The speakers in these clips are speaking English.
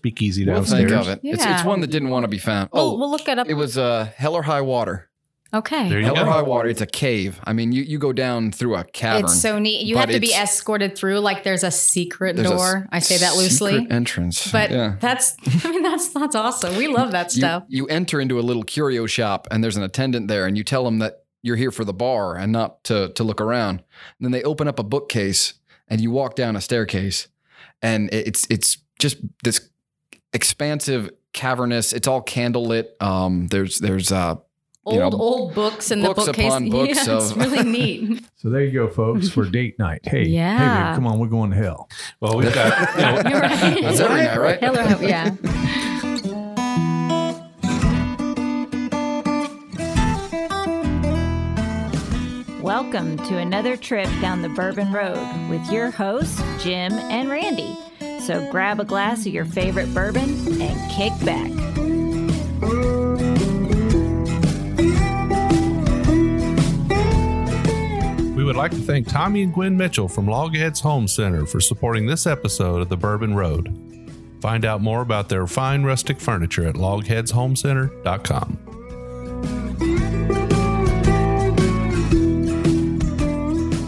speakeasy We'll downstairs. think of it. It's, it's one that didn't want to be found. We'll, Oh, we'll look it up. it was uh, Hell or High Water. okay. There you Hell or. High Water. It's a cave. I mean, you, you go down through a cavern. It's so neat. You have to be escorted through, like there's a secret There's door. I say that loosely. secret entrance. But yeah. that's, I mean, that's that's awesome. We love that stuff. you enter into a little curio shop and there's an attendant there and you tell them that you're here for the bar and not to, to look around. And then they open up a bookcase and you walk down a staircase and it's it's just this expansive cavernous it's all candlelit um there's there's uh Old you know, old books in the books bookcase. upon books yeah, it's really neat. So there you go, folks, for date night. Hey, hey, Yeah. babe, come on, we're going to hell. Well, we've got you know, You're right. That's every night, right? Hell or high- yeah. Welcome to another trip down the Bourbon Road with your hosts, Jim and Randy. So grab a glass of your favorite bourbon and kick back. We would like to thank Tommy and Gwen Mitchell from Logheads Home Center for supporting this episode of The Bourbon Road. Find out more about their fine rustic furniture at logheadshomecenter.com.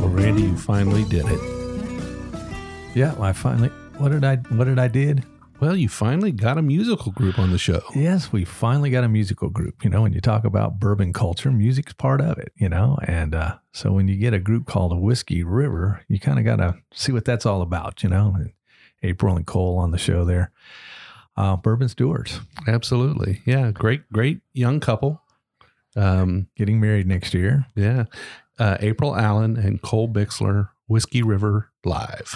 Well, Randy, you finally did it. Yeah, I finally. What did I? What did I did? Well, you finally got a musical group on the show. Yes, we finally got a musical group. You know, when you talk about bourbon culture, music's part of it. You know, and uh, so when you get a group called a Whiskey River, you kind of got to see what that's all about. You know, and April and Cole on the show there, uh, bourbon stewards Absolutely. Yeah. Great, great young couple. Um, getting married next year. yeah. Uh, April Allen and Cole Bixler, Whiskey River Live.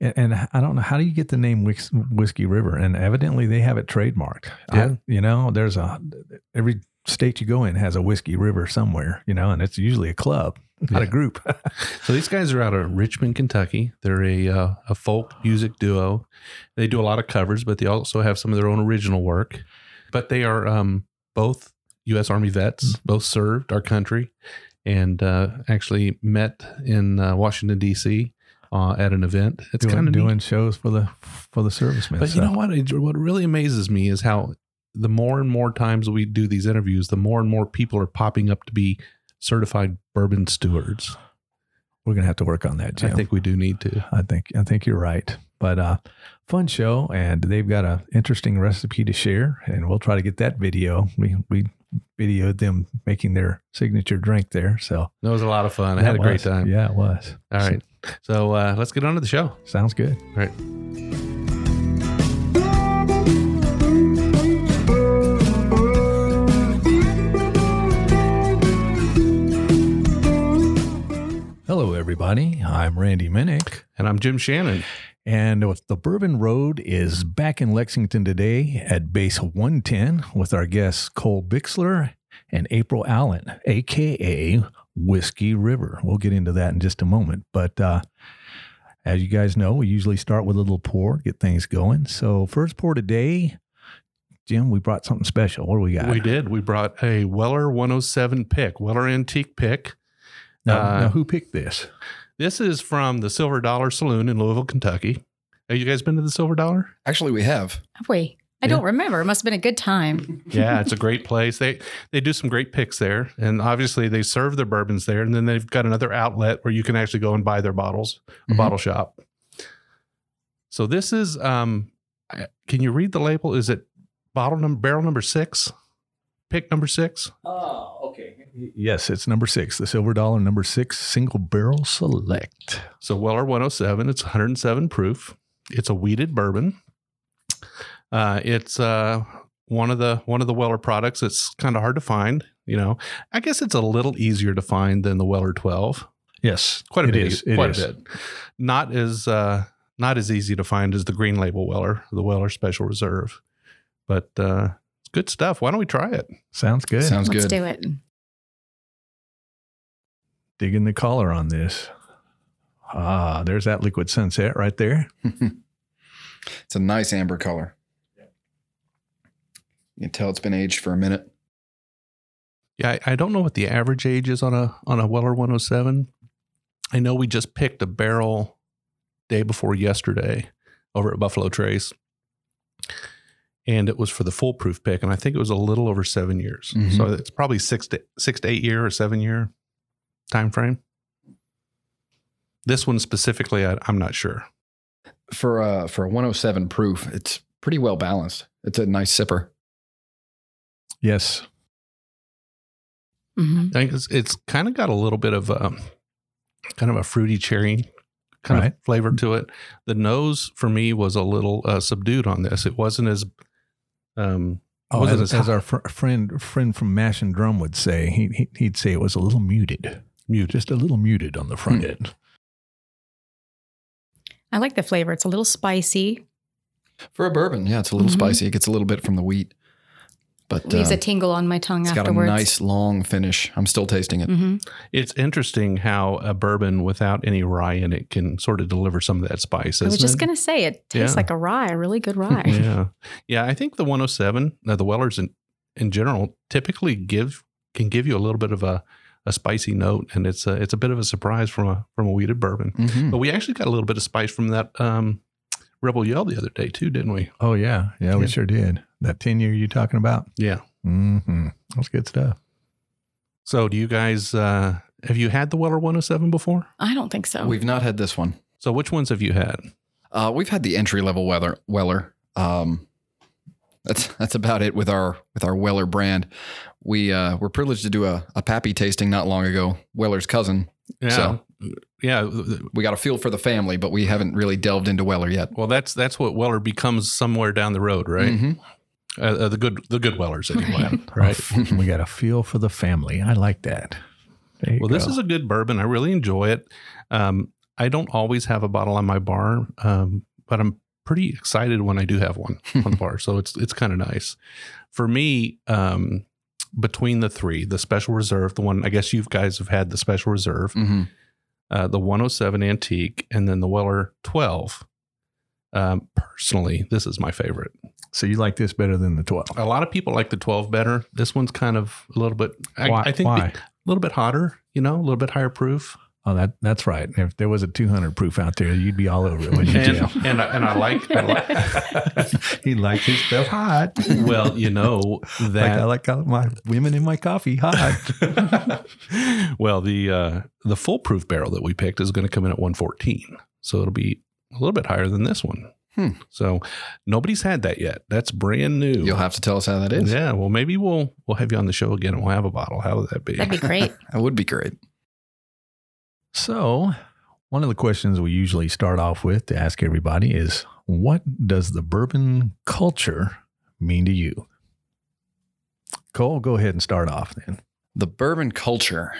And, and I don't know how do you get the name Whis- Whiskey River, and evidently they have it trademarked. I- Yeah. you know, there's a every state you go in has a Whiskey River somewhere. You know, and it's usually a club, not a group. So these guys are out of Richmond, Kentucky. They're a uh, a folk music duo. They do a lot of covers, but they also have some of their own original work. But they are um, both U.S. Army vets, both served our country, and uh, actually met in uh, Washington D.C. Uh, at an event. It's kind of doing shows for the for the servicemen. But so. you know what? It, what really amazes me is how the more and more times we do these interviews, the more and more people are popping up to be certified bourbon stewards. We're gonna have to work on that, Jim. I think we do need to. I think I think you're right. But uh, fun show, and they've got an interesting recipe to share, and we'll try to get that video. We we videoed them making their signature drink there, so That was a lot of fun. I had a great time. Yeah, it was. All right. So uh, let's get on to the show. Sounds good. All right. Hello, everybody. I'm Randy Minnick. And I'm Jim Shannon. And with the Bourbon Road is back in Lexington today at base 110 with our guests Cole Bixler and April Allen, aka Whiskey River. We'll get into that in just a moment. But uh, as you guys know, we usually start with a little pour, get things going. So, first pour today, Jim, we brought something special. What do we got? We did. We brought a Weller 107 pick, Weller Antique pick. Now, uh, now who picked this? This is from the Silver Dollar Saloon in Louisville, Kentucky. Have you guys been to the Silver Dollar? Actually, we have. Have we? I don't remember. It must have been a good time. yeah, it's a great place. They they do some great picks there, and obviously they serve their bourbons there. And then they've got another outlet where you can actually go and buy their bottles, a Mhm. bottle shop. So this is, um, can you read the label? Is it bottle number, barrel number six, pick number six? Oh, okay. Yes, it's number six, the Silver Dollar number six single barrel select. So Weller 107, it's 107 proof. It's a wheated bourbon. Uh, it's uh, one of the one of the Weller products. It's kind of hard to find. You know, I guess it's a little easier to find than the Weller 12. Yes, Quite a it bit. is, it quite is. a bit. Not as uh, not as easy to find as the Green Label Weller, the Weller Special Reserve. But uh, it's good stuff. Why don't we try it? Sounds good. Sounds good. Let's good. do it. Digging the collar on this. Ah, there's that liquid sunset right there. It's a nice amber color. You can tell it's been aged for a minute. Yeah, I, I don't know what the average age is on a on a Weller 107. I know we just picked a barrel day before yesterday over at Buffalo Trace. and it was for the foolproof pick, and I think it was a little over seven years. Mhm. So it's probably six to six to eight year or seven year time frame. This one specifically, I, I'm not sure. For uh for a 107 proof, it's pretty well balanced. It's a nice sipper. Yes. Mhm. I think it's, it's kind of got a little bit of a kind of a fruity cherry kind Right. of flavor to it. The nose for me was a little uh, subdued on this. It wasn't as um Oh, wasn't as, as our fr- friend friend from Mash and Drum would say, he, he he'd say it was a little muted, muted. just a little muted on the front Hmm. end. I like the flavor. It's a little spicy. For a bourbon, yeah, it's a little Mhm. spicy. It gets a little bit from the wheat. But Leaves uh, a tingle on my tongue it's got a afterwards. nice long finish. I'm still tasting it. hmm It's interesting how a bourbon without any rye in it can sort of deliver some of that spice. I was just it? going to say it tastes Yeah. like a rye, a really good rye. yeah, yeah. I think the 107, uh, the Wellers in in general, typically give can give you a little bit of a, a spicy note, and it's a it's a bit of a surprise from a from a wheated bourbon. Mhm. But we actually got a little bit of spice from that um, Rebel Yell the other day too, didn't we? Oh yeah, yeah, we sure did. That ten year you talking about? Yeah. Mm-hmm. That's good stuff. So, do you guys uh, have you had the Weller 107 before? I don't think so. We've not had this one. So, which ones have you had? Uh, we've had the entry level Weller. Weller. Um, that's that's about it with our with our Weller brand. We uh, were privileged to do a, a Pappy tasting not long ago. Weller's cousin. Yeah, So- yeah. We got a feel for the family, but we haven't really delved into Weller yet. Well, that's that's what Weller becomes somewhere down the road, right? Mhm. Uh, uh, the good the good Wellers anyway, right? we got a feel for the family. I like that. There you Well, this is a good bourbon. I really enjoy it. Um, I don't always have a bottle on my bar, um, but I'm pretty excited when I do have one on the bar. So it's it's kind of nice. For me, um, between the three, the Special Reserve, the one I guess you guys have had the Special Reserve, Mhm. Uh, the 107 Antique, and then the Weller 12. Um, personally, this is my favorite. so you like this better than the twelve? A lot of people like the 12 better. This one's kind of a little bit, I, why? I think, a little bit hotter. You know, a little bit higher proof. Oh, that that's right. If there was a two hundred proof out there, you'd be all over it, wouldn't you, and, Jim? and, I, and I like, I like he likes his stuff hot. well, you know Like I like my women in my coffee hot. well, the uh, the foolproof barrel that we picked is going to come in at 114, so it'll be a little bit higher than this one. Hmm. So nobody's had that yet. That's brand new. You'll have to tell us how that is. Yeah, well, maybe we'll we'll have you on the show again, and we'll have a bottle. How would that be? That'd be great. That would be great. So, one of the questions we usually start off with to ask everybody is what does the bourbon culture mean to you? Cole, go ahead and start off then. The bourbon culture.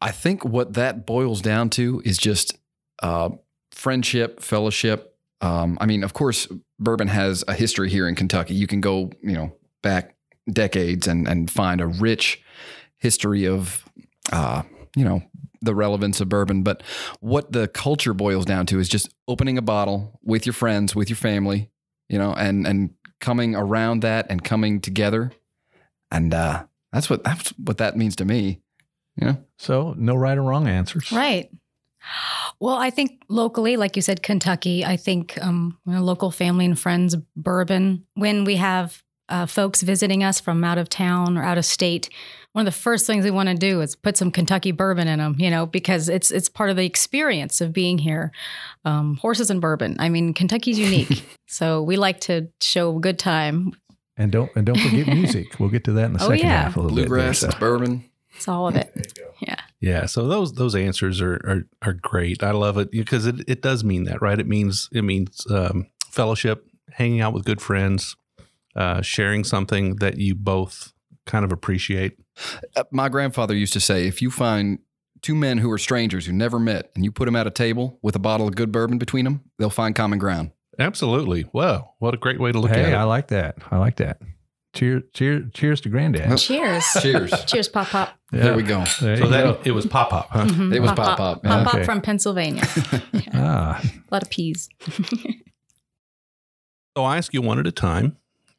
I think what that boils down to is just uh, friendship, fellowship. Um, I mean, of course, bourbon has a history here in Kentucky. You can go, you know, back decades and and find a rich history of, uh, you know, the relevance of bourbon. But what the culture boils down to is just opening a bottle with your friends, with your family, you know, and and coming around that and coming together and uh, that's what that's what that means to me. You know, So, no right or wrong answers. Right. Well, I think locally, like you said, Kentucky, I think um, you know, local family and friends, bourbon. When we have uh, folks visiting us from out of town or out of state, one of the first things we want to do is put some Kentucky bourbon in them, you know, because it's it's part of the experience of being here. Um, horses and bourbon. I mean, Kentucky's unique, so we like to show a good time. And don't and don't forget music. We'll get to that in the Oh, second yeah. half a little bit. bluegrass, there, it's so. bourbon. It's all of it. Yeah. Yeah, so those those answers are are, are great. I love it because it, it does mean that, right? It means it means um, fellowship, hanging out with good friends, uh, sharing something that you both kind of appreciate. Uh, my grandfather used to say, if you find two men who are strangers who never met and you put them at a table with a bottle of good bourbon between them, they'll find common ground. Absolutely. Wow, what a great way to look Hey, at it. I like that. I like that. Cheers, cheers, cheers to Granddad. Cheers. Cheers. Cheers, Pop Pop. There we go. There So that go. it was pop pop, huh? Mhm. It was Pop Pop, yeah. Pop Pop Okay. from Pennsylvania. Ah, A lot of peas. So I ask you one at a time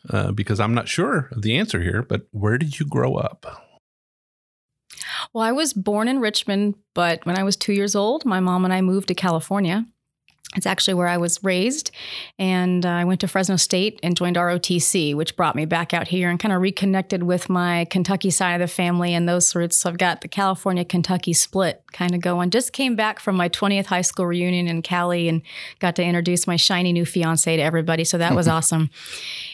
uh, because I'm not sure of the answer here. But where did you grow up? Well, I was born in Richmond, but when I was two years old, my mom and I moved to California. It's actually where I was raised. And uh, I went to Fresno State and joined ROTC, which brought me back out here and kind of reconnected with my Kentucky side of the family and those roots. So I've got the California Kentucky split kind of going. Just came back from my 20th high school reunion in Cali and got to introduce my shiny new fiance to everybody. So that was awesome.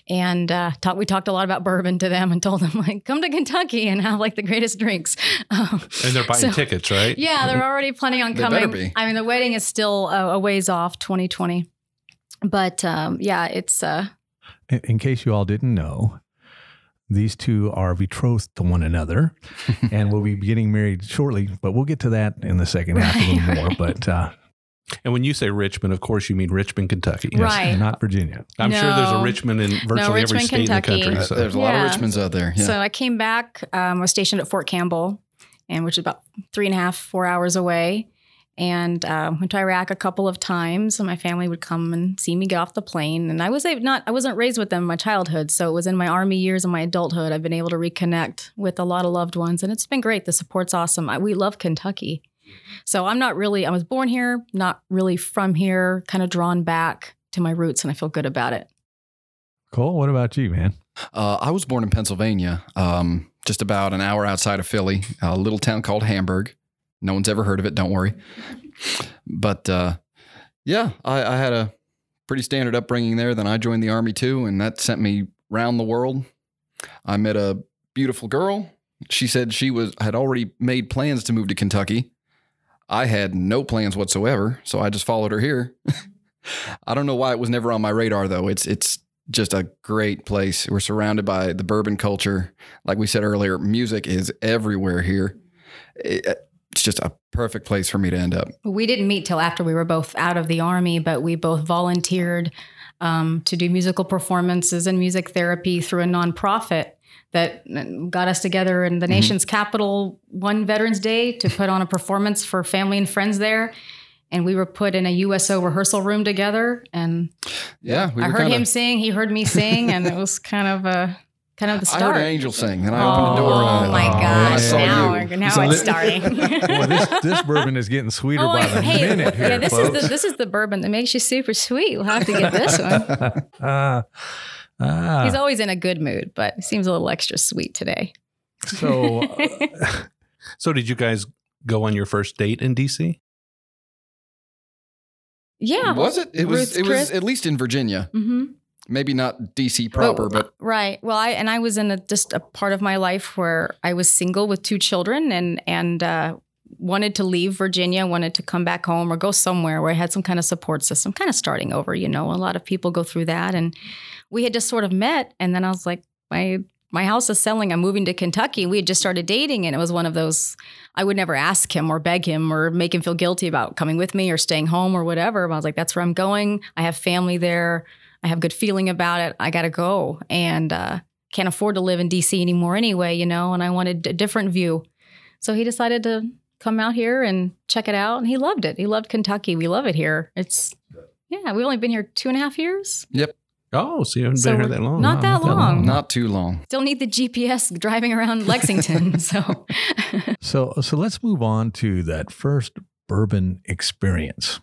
And uh, talk, we talked a lot about bourbon to them and told them, like, come to Kentucky and have like the greatest drinks. Um, And they're buying So- tickets, right? yeah, they're already planning on coming. be. I mean, the wedding is still a, a ways off, 2020. But um, yeah, it's uh, In, in case you all didn't know, these two are betrothed to one another and we'll be getting married shortly, but we'll get to that in the second half a little Right, more. right. But uh, And when you say Richmond, of course, you mean Richmond, Kentucky. yes, Right. not Virginia. I'm sure there's a Richmond in virtually every Richmond, state in the country. Uh, So. There's a lot Yeah. of Richmonds out there. Yeah. so I came back. Um, I was stationed at Fort Campbell, and which is about three and a half, four hours away. And uh, went to Iraq a couple of times. And my family would come and see me get off the plane. And I was not I wasn't raised with them in my childhood, so it was in my army years and my adulthood. I've been able to reconnect with a lot of loved ones, and it's been great. The support's awesome. I, we love Kentucky. So I'm not really. I was born here, not really from here. Kind of drawn back to my roots, and I feel good about it. Cole, what about you, man? Uh, I was born in Pennsylvania, um, just about an hour outside of Philly, a little town called Hamburg. No one's ever heard of it, don't worry. But uh, yeah, I, I had a pretty standard upbringing there. Then I joined the Army too, and that sent me round the world. I met a beautiful girl. She said she was had already made plans to move to Kentucky. I had no plans whatsoever, so I just followed her here. I don't know why it was never on my radar though. It's it's just a great place. We're surrounded by the bourbon culture. Like we said earlier, music is everywhere here. It- it's just a perfect place for me to end up. We didn't meet till after we were both out of the army, but we both volunteered um, to do musical performances and music therapy through a nonprofit that got us together in the nation's capital one Veterans Day to put on a performance for family and friends there. And we were put in a USO rehearsal room together, and Yeah, we I heard kinda- him sing, he heard me sing, and it was kind of a kind of the start. I heard an angel sing, then I opened the door. Oh my Oh, gosh! I now, you. we're- now So it's starting. Boy, this, this bourbon is getting sweeter Oh, by the hey, minute here, yeah, this folks. is the this is the bourbon that makes you super sweet. We'll have to get this one. Ah, ah. He's always in a good mood, but he seems a little extra sweet today. so uh, So did you guys go on your first date in DC? Yeah, Was it? It was. Ruth's it was Chris? at least in Virginia. hmm Maybe not DC proper, but right. Well, I and I was in a, just a part of my life where I was single with two children and and uh, wanted to leave Virginia, wanted to come back home or go somewhere where I had some kind of support system, kind of starting over. You know, a lot of people go through that, and we had just sort of met, and then I was like, my my house is selling. I'm moving to Kentucky. We had just started dating, and it was one of those. I would never ask him or beg him or make him feel guilty about coming with me or staying home or whatever. But I was like, that's where I'm going. I have family there. I have good feeling about it. I got to go and uh, can't afford to live in DC anymore anyway, you know. And I wanted a different view, so he decided to come out here and check it out, and he loved it. He loved Kentucky. We love it here. It's yeah, we've only been here two and a half years. Yep. Oh, so you haven't So been here that long. not Wow, that long. not too long. Still need the GPS driving around Lexington. so so so let's move on to that first bourbon experience.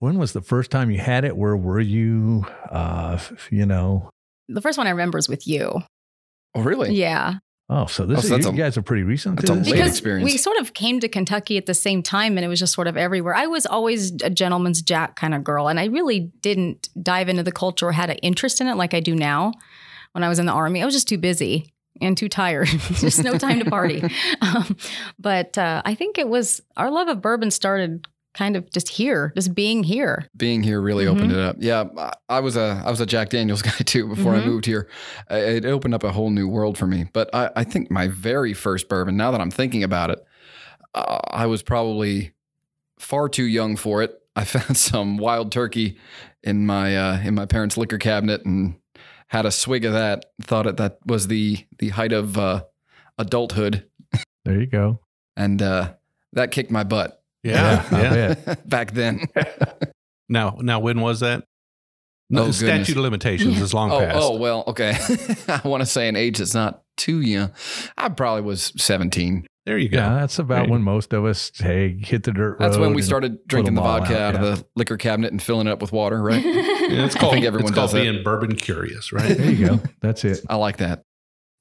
When was the first time you had it? Where were you? Uh, you know. the first one I remember is with you. Oh, really? Yeah. Oh, so this Oh, is, so that's you a- guys are pretty recent. that's a late because experience. we sort of came to Kentucky at the same time and it was just sort of everywhere. I was always a gentleman's jack kind of girl and I really didn't dive into the culture or had an interest in it like I do now when I was in the army. I was just too busy and too tired. just no time to party. Um, but uh, I think it was our love of bourbon started kind of just here, just being here. being here really Mhm. opened it up. Yeah, I- I was a I was a Jack Daniels guy too before I Mhm. moved here. Uh, It opened up a whole new world for me. But I, I think my very first bourbon, now that I'm thinking about it, uh, I was probably far too young for it. I found some wild turkey in my uh, in my parents' liquor cabinet and had a swig of that. Thought it that was the the height of uh, adulthood, There you go. and uh, that kicked my butt Yeah, I yeah. back then. Now, now, when was that? No, Oh, statute goodness. of limitations is long Oh, past. oh well, okay. I want to say an age that's not too young. I probably was 17. There you go. Yeah, that's about Right. when most of us hey hit the dirt. That's when we started drinking the vodka out, out, yeah. of the liquor cabinet and filling it up with water, right? Yeah, it's called, I think everyone it's called does that. being bourbon curious, right? There you go. That's it. I like that.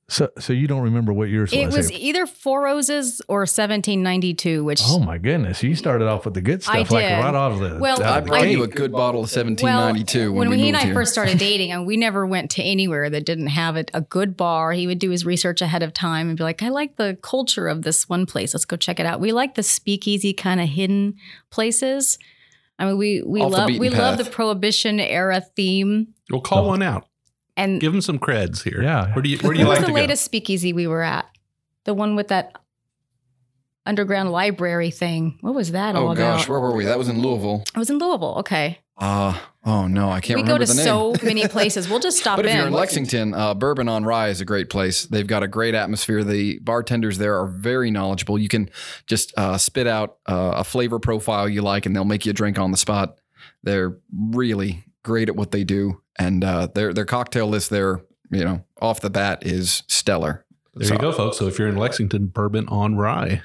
So, so you don't remember what yours It was? It was either Four Roses or 1792, which Oh my goodness! You started off with the good stuff, I like right off the. Well, I of brought you a good bottle of 1792 when, when, we he and moved I here. first started dating, and we never went to anywhere that didn't have a, a good bar. He would do his research ahead of time and be like, "I like the culture of this one place. Let's go check it out." We like the speakeasy kind of hidden places. I mean, we we Off love beaten we love the. Prohibition era theme, We'll call Oh. one out. And Give them some creds here. Yeah. Where do you Where do you what was like the to latest speakeasy we were at? The one with that underground library thing. What was that all oh gosh, about? where were we? That was in Louisville. It was in Louisville. Okay, Uh, oh no, I can't we go to the name. so many places. We'll just stop but if in. you're in Lexington, uh, Bourbon on Rye is a great place. They've got a great atmosphere. The bartenders there are very knowledgeable. You can just uh, spit out uh, a flavor profile you like, and they'll make you a drink on the spot. They're really great at what they do, and uh, their their cocktail list there, you know, off the bat is stellar. There you go, folks. So if you're in Lexington, bourbon on rye.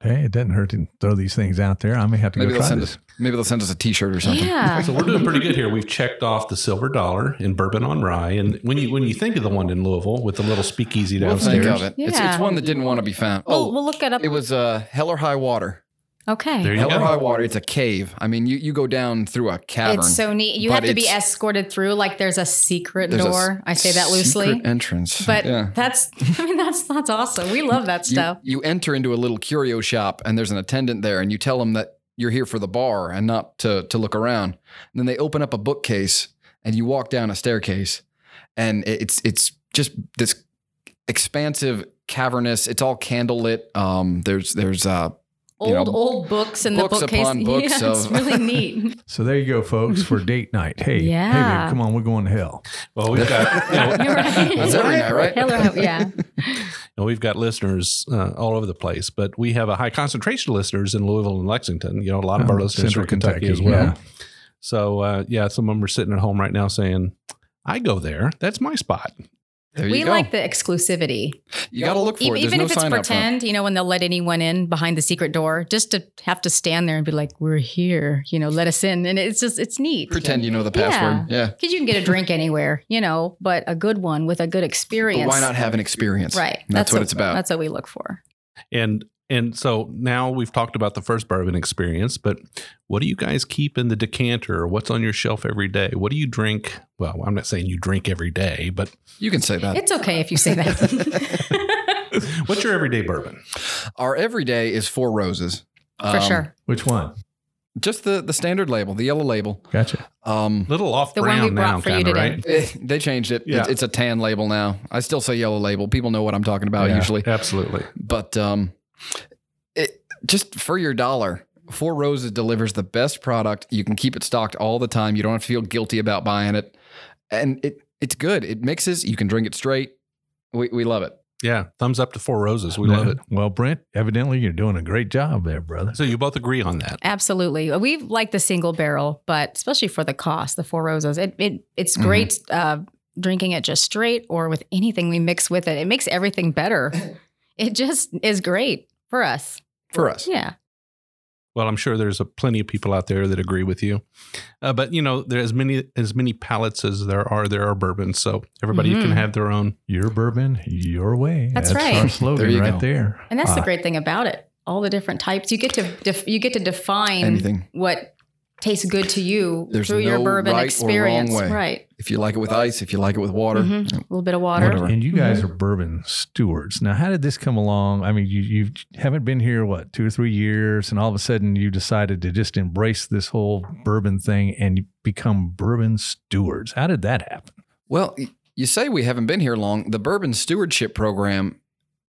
Hey, it doesn't hurt to throw these things out there. I may have to Maybe go they'll try send this. us. Maybe they'll send us a T-shirt or something. yeah. So we're doing pretty good here. We've checked off the silver dollar in bourbon on rye, and when you when you think of the one in Louisville with the little speakeasy We'll downstairs, think of it. It's, it's one that didn't want to be found. We'll, Oh, we'll look it up. it was uh, Hell or High Water. Okay. There you Hell or. High Water. It's a cave. I mean, you, you go down through a cavern. It's so neat. You have to be escorted through, like there's a secret There's door. I say that loosely. secret entrance. But yeah. that's, I mean, that's that's awesome. We love that stuff. you enter into a little curio shop and there's an attendant there and you tell them that you're here for the bar and not to, to look around. And then they open up a bookcase and you walk down a staircase and it's it's just this expansive cavernous it's all candlelit um there's there's uh Old you know, old books in books the bookcase. upon books yeah, it's really neat. So there you go, folks, for date night. Hey, hey, babe, come on, we're going to hell. well, we've got you know, You're right. That's every night, right? Hell or- yeah. you know, we've got listeners uh, all over the place, but we have a high concentration of listeners in Louisville and Lexington. You know, a lot of our Oh, listeners Central from Kentucky, Kentucky, as well. yeah. So uh, yeah, some of them are sitting at home right now saying, "I go there. That's my spot." There you We go like the exclusivity. you got to look for even it there's even no if it's sign pretend, you know, when they'll let anyone in behind the secret door, just to have to stand there and be like, "We're here," you know, let us in, and it's just it's neat. pretend you know the password yeah, because you can get a drink anywhere, you know, but a good one with a good experience. but experience. why not have an experience Right. that's, what, it's about That's what we look for. And and so now we've talked about the first bourbon experience, but what do you guys keep in the decanter? What's on your shelf every day? What do you drink? Well, I'm not saying you drink every day, but you can say that It's okay if you say that. what's your everyday bourbon? our everyday is four roses For Um, sure. Which one? just the the standard label the yellow label Gotcha. um Little off The one we brought now, for you kind of today. right? eh, they changed it Yeah. it's, it's a tan label now i still say yellow label people know what i'm talking about Yeah. usually Absolutely. but um it just for your dollar four roses delivers the best product you can keep it stocked all the time you don't have to feel guilty about buying it and it it's good it mixes you can drink it straight we, we love it Yeah, thumbs up to Four Roses. We love it. Well, Brent, evidently you're doing a great job there, brother. So you both agree on that. Absolutely. We like the single barrel, but especially for the cost, the Four Roses, it, it it's Mhm. great uh, drinking it just straight or with anything we mix with it. It makes everything better. It just is great for us. for us Yeah. Well, I'm sure there's a plenty of people out there that agree with you. Uh, but you know, there as many as many palates as there are there are bourbons, so everybody can Mhm. have their own. Your bourbon, your way. That's right. our slogan There you right go. there. And that's the Uh, great thing about it. All the different types. You get to def- you get to define anything what tastes good to you There's through your bourbon right or wrong experience. way. Right. if you like it with ice if you like it with water Mhm. A little bit of water. Whatever. And you guys are bourbon stewards. Now, how did this come along? I mean, you you haven't been here what two or three years, and all of a sudden you decided to just embrace this whole bourbon thing and become bourbon stewards. How did that happen? Well, you say we haven't been here long. The Bourbon Stewardship Program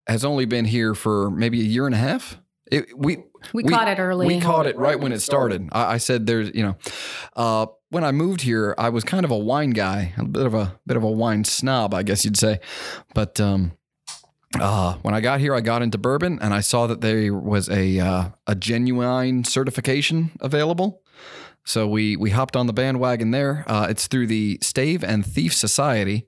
has only been here for maybe a year and a half. It, we We, We- caught it early. we caught it right when it started. I, I said there's, you know, uh, when I moved here, I was kind of a wine guy, a bit of a bit of a wine snob, I guess you'd say. But um, uh, when I got here, I got into bourbon, and I saw that there was a uh, a genuine certification available. So we we hopped on the bandwagon there. Uh, it's through the Stave and Thief Society.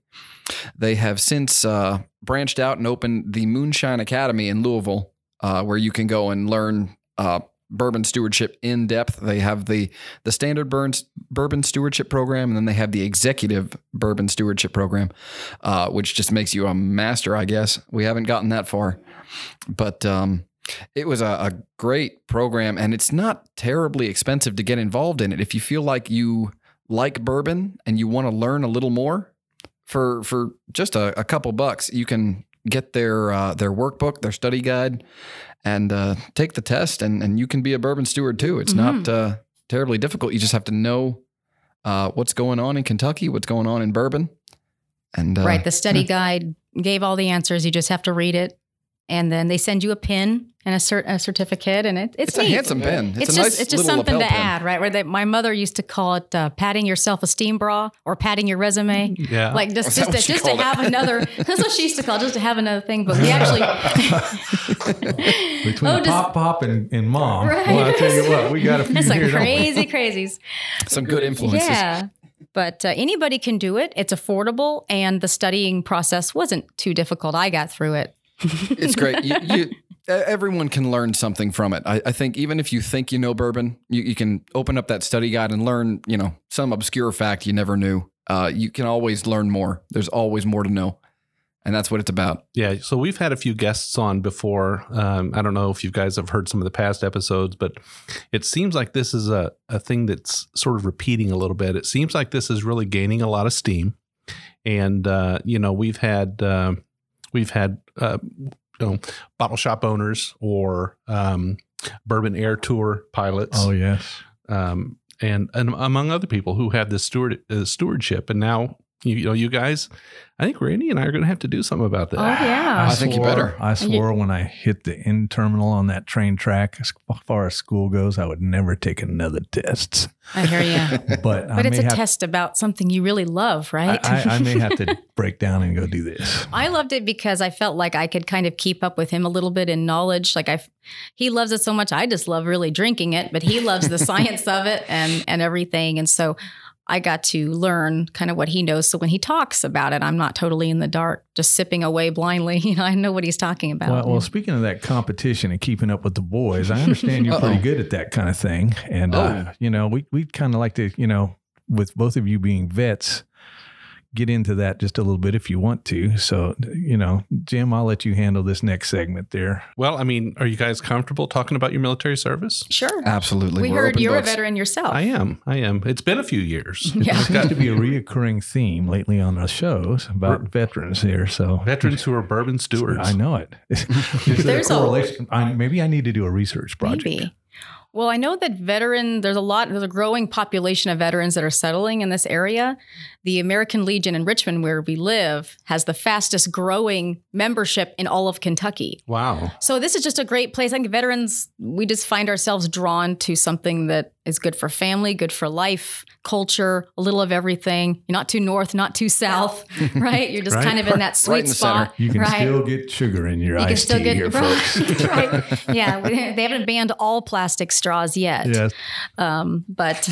They have since uh, branched out and opened the Moonshine Academy in Louisville, uh, where you can go and learn uh, bourbon stewardship in depth. They have the the standard burns, bourbon stewardship program, and then they have the executive bourbon stewardship program, uh, which just makes you a master. I guess we haven't gotten that far, but um, it was a, a great program, and it's not terribly expensive to get involved in it. If you feel like you like bourbon and you want to learn a little more, for for just a, a couple bucks, you can get their uh, their workbook, their study guide, and uh, take the test, and and you can be a bourbon steward too. It's not uh, terribly difficult. You just have to know uh, what's going on in Kentucky, what's going on in bourbon, and uh, right. The study guide gave all the answers. You just have to read it. And then they send you a pin and a, cert- a certificate, and it, it's, It's a handsome pin. It's, It's, a just nice it's just something to lapel pen. add, right? Where they, my mother used to call it uh, patting your self esteem bra or patting your resume. Yeah. Like just just, to, just to called it? have another. That's what she used to call it, just to have another thing. But we actually Between Oh, just- Pop Pop and, and Mom. Right. Well, I tell you what, we got a few That's some here, don't crazy crazies. Some good influences. Yeah. But uh, anybody can do it. It's affordable, and the studying process wasn't too difficult. I got through it. It's great. You, you, everyone can learn something from it. I, I think even if you think you know bourbon, you, you can open up that study guide and learn, you know, some obscure fact you never knew. Uh, you can always learn more. There's always more to know, and that's what it's about. Yeah, so we've had a few guests on before. Um, I don't know if you guys have heard some of the past episodes, but it seems like this is a, a thing that's sort of repeating a little bit. It seems like this is really gaining a lot of steam, and uh, you know we've had uh, we've had uh, you know bottle shop owners or um, bourbon air tour pilots, Oh, yes. um, and and among other people who have this steward uh, stewardship, and now. You, you know, you guys. I think Randy and I are going to have to do something about that. Oh yeah. I think you better. I swore when I hit the end terminal on that train track, as far as school goes, I would never take another test. I hear you. But, I But it's a have, test about something you really love, right? I, I, I may have to break down and go do this. I loved it because I felt like I could kind of keep up with him a little bit in knowledge. Like I, he loves it so much. I just love really drinking it, but he loves the science of it and and everything. And so I got to learn kind of what he knows. So when he talks about it, I'm not totally in the dark, just sipping away blindly. You know, I know what he's talking about. Well, well, speaking of that competition and keeping up with the boys, I understand you're pretty good at that kind of thing. And, uh, Oh. you know, we, we'd kind of like to, you know, with both of you being vets, get into that just a little bit if you want to. So, you know, Jim, I'll let you handle this next segment there. Well, I mean, are you guys comfortable talking about your military service? sure. Absolutely. we We're heard you're books. a veteran yourself. I am. I am. It's been a few years. Yeah. It seems to be a reoccurring theme lately on our shows about veterans here. So Veterans who are bourbon stewards. I know it. There's a a- correlation? I, maybe I need to do a research project. Maybe. Well, I know that veteran, there's a lot, there's a growing population of veterans that are settling in this area. The American Legion in Richmond, where we live, has the fastest growing membership in all of Kentucky. Wow. So this is just a great place. I think veterans, we just find ourselves drawn to something that is good for family, good for life, culture, a little of everything. You're not too north, not too south, right? You're just Right. kind of in that sweet Right in spot. center. You can right? still get sugar in your you can iced still tea get here, folks. right. yeah, we- they haven't banned all plastic straws yet. Yes. Um, but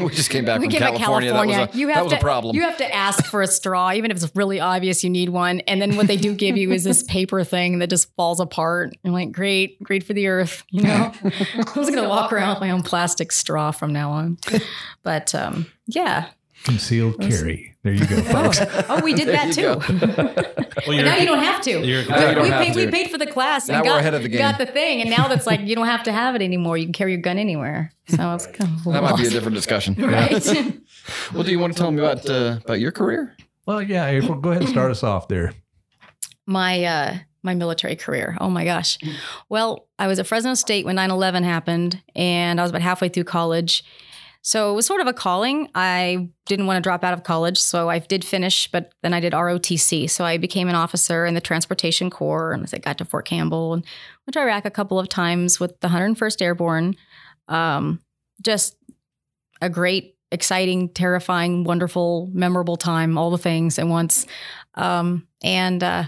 We just came back we from came back California. That was a, you have that was to, a problem. You have to ask for a straw, even if it's really obvious you need one. And then what they do give you is this paper thing that just falls apart. You're like, great, great for the earth. You know, I'm just gonna walk around with my own plastic straw from now on. But um, yeah. Concealed carry. There you go, folks. Oh, oh, we did that too. you But now you don't have to. we, don't we have paid, we paid for the class Now and got, ahead of the game. got the thing, and now that's like you don't have to have it anymore. You can carry your gun anywhere. So it's kind of that might be a different discussion. right. Well, do you want to tell me about uh, about your career? Well, yeah, April, go ahead and start us off there. my uh my military career. Oh my gosh. Well, I was at Fresno State when 9/11 happened and I was about halfway through college. So it was sort of a calling. I didn't want to drop out of college, so I did finish, but then I did ROTC. So I became an officer in the Transportation Corps and I got to Fort Campbell and went to Iraq a couple of times with the 101st Airborne. Um, just a great, exciting, terrifying, wonderful, memorable time, all the things at once. Um, and uh,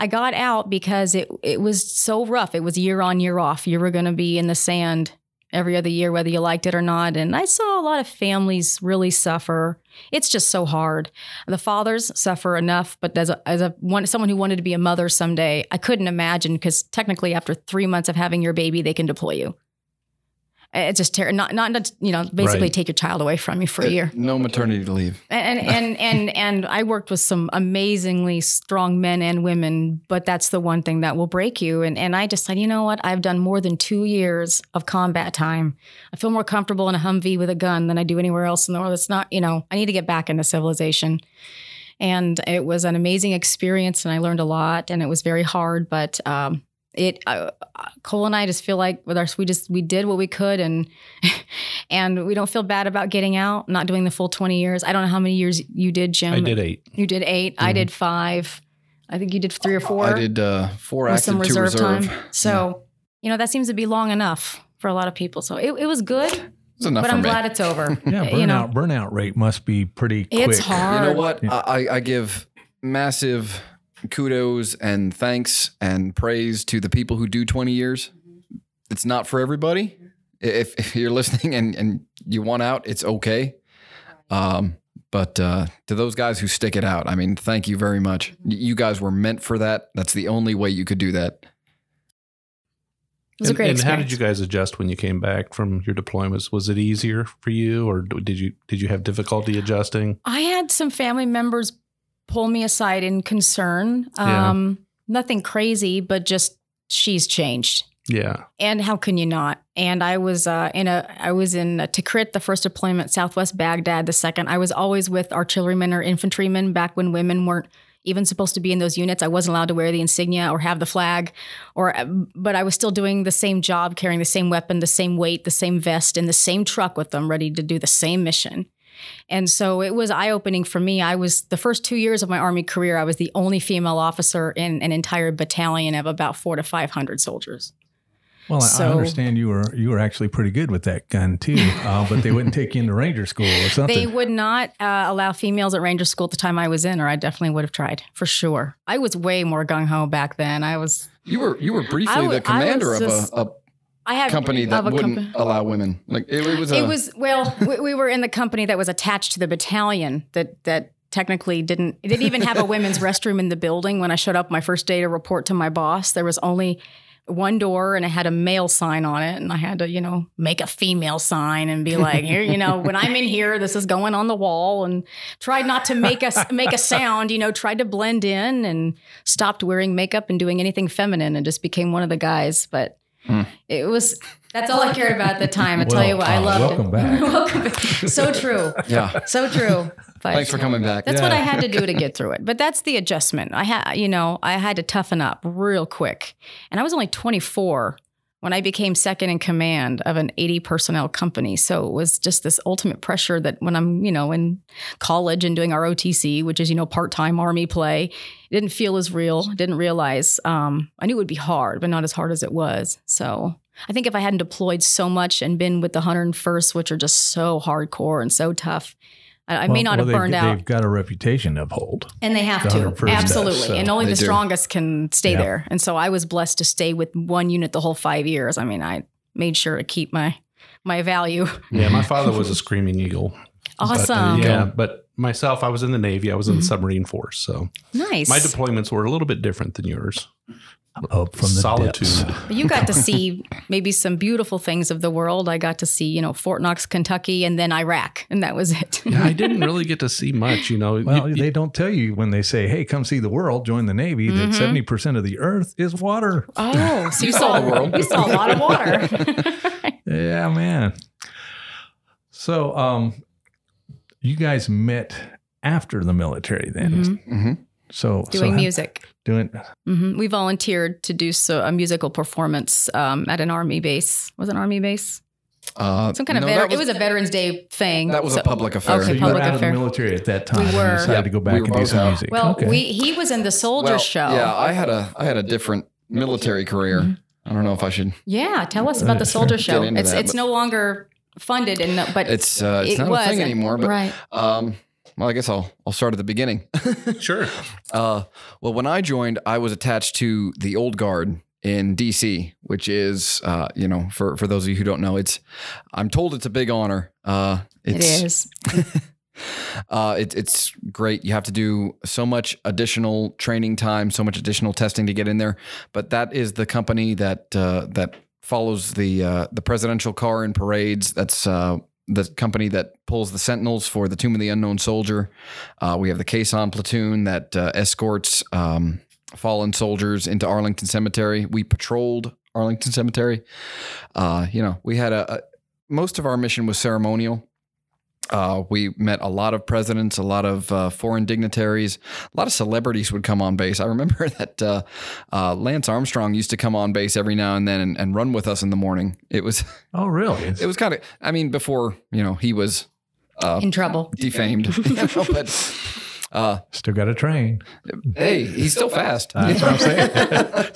I got out because it it was so rough. It was year on year off. You were going to be in the sand every other year, whether you liked it or not. And I saw a lot of families really suffer. It's just so hard. The fathers suffer enough, but as a, as a one, someone who wanted to be a mother someday, I couldn't imagine because technically, after three months of having your baby, they can deploy you. It's just ter- not, not not you know basically Right. take your child away from you for a year. No maternity leave. And and and and I worked with some amazingly strong men and women, but that's the one thing that will break you. And and I just said, you know what? I've done more than two years of combat time. I feel more comfortable in a Humvee with a gun than I do anywhere else in the world. It's not, you know, I need to get back into civilization. And it was an amazing experience, and I learned a lot. And it was very hard, but um, it uh, Cole and I just feel like with our we just we did what we could and and we don't feel bad about getting out, not doing the full 20 years. I don't know how many years you did, Jim. I did eight. You did 8 I did 5. I think you did 3 or 4 I did uh, four with active, some two reserve, reserve. time. So, you know, that seems to be long enough for a lot of people. So, it, it was good, enough but I'm me. glad it's over. Yeah, burnout you know, burnout rate must be pretty quick. it's hard. You know what? Yeah. I, I give massive kudos and thanks and praise to the people who do 20 years. It's not for everybody. If, if you're listening and, and you want out, it's okay. Um, but uh, to those guys who stick it out, I mean, thank you very much. You guys were meant for that. That's the only way you could do that. It was a great and how did you guys adjust when you came back from your deployments? Was it easier for you, or did you did you have difficulty adjusting? I had some family members pull me aside in concern. Yeah. Um, Nothing crazy, but just she's changed. Yeah, And how can you not? And I was uh, in a, I was in uh Tikrit, the first deployment, Southwest Baghdad, the second. I was always with artillerymen or infantrymen back when women weren't even supposed to be in those units. I wasn't allowed to wear the insignia or have the flag, or but I was still doing the same job, carrying the same weapon, the same weight, the same vest, in the same truck with them, ready to do the same mission. And so it was eye opening for me. I was the first two years of my Army career, I was the only female officer in an entire battalion of about four to 500 soldiers. Well, I- I understand you were you were actually pretty good with that gun too, uh, but they wouldn't take you into Ranger School or something. They would not uh, allow females at Ranger School at the time I was in, or I definitely would have tried for sure. I was way more gung ho back then. I was, You were you were briefly I the commander of just- a, a I had company that wouldn't company- allow women. Like it, it was. A, It was well, we, we were in the company that was attached to the battalion that that technically didn't it didn't even have a women's restroom in the building. When I showed up my first day to report to my boss, there was only one door and it had a male sign on it and I had to, you know, make a female sign and be like, here, you know, when I'm in here, this is going on the wall and tried not to make us make a sound, you know, tried to blend in and stopped wearing makeup and doing anything feminine and just became one of the guys. But Mm. it was that's all I cared about at the time. I tell you what, I loved welcome it. back. welcome back. So true. yeah. So true. But Thanks for coming back. That's what I had to do to get through it. But that's the adjustment. I had, you know, I had to toughen up real quick. And I was only 24 when I became second in command of an 80 personnel company. So it was just this ultimate pressure that when I'm, you know, in college and doing ROTC, which is, you know, part time Army play, it didn't feel as real. Didn't realize. Um, I knew it would be hard, but not as hard as it was. So I think if I hadn't deployed so much and been with the 101st, which are just so hardcore and so tough, I, I may not well, have they've- burned out. They've got a reputation to uphold. And they have to. 101st does, Absolutely. so and only they the do. strongest can stay Yeah. there. And so I was blessed to stay with one unit the whole five years. I mean, I made sure to keep my my value. yeah. My father was a screaming eagle. But, uh, Awesome. yeah, but myself, I was in the Navy. I was in Mm-hmm. the submarine force, so Nice. my deployments were a little bit different than yours. Up from the Solitude. depths. You got to see maybe some beautiful things of the world. I got to see, you know, Fort Knox, Kentucky, and then Iraq, and that was it. Yeah, I didn't really get to see much. You know, Well, You- they don't tell you when they say, "Hey, come see the world, join the Navy." That Mhm. seventy percent of the Earth is water. Oh, so you saw saw the world. You saw a lot of water. Yeah, man. So, um, you guys met after the military, then. Mhm. hmm So so Doing how- music. Doing hmm We volunteered to do so a musical performance um, at an army base. Was an army base? Uh, Some kind of no, veteran. that it was a Veterans Day thing. that was a public affair. so Okay, you were public out affair. of the military at that time. We and were. decided Yeah, to go back were and do some out. music. Well, okay. we he was in the soldier well, show. Yeah, I had a I had a different military career. Mm-hmm. I don't know if I should. Yeah, tell us about Uh, the soldier Get show. It's that, it's no longer funded, and but It's uh, it's it not a thing anymore. But right. um, well, I guess I'll I'll start at the beginning. sure. Uh, well, when I joined, I was attached to the old guard in DC, which is, uh, you know, for for those of you who don't know, it's I'm told it's a big honor. Uh, it's, it is. uh, it, it's great. You have to do so much additional training time, so much additional testing to get in there. But that is the company that uh, that follows the uh, the presidential car in parades. That's uh, the company that pulls the sentinels for the Tomb of the Unknown Soldier. Uh, we have the Caisson platoon that uh, escorts um, fallen soldiers into Arlington Cemetery. We patrolled Arlington Cemetery. Uh, you know, we had a, a most of our mission was ceremonial. Uh, we met a lot of presidents, a lot of uh, foreign dignitaries, a lot of celebrities would come on base. I remember that uh, uh, Lance Armstrong used to come on base every now and then and, and run with us in the morning. It was Oh, really? it was kind of I mean before you know he was uh, In trouble. defamed, you know, but uh, Still got a train. hey, he's still fast. That's what I'm saying.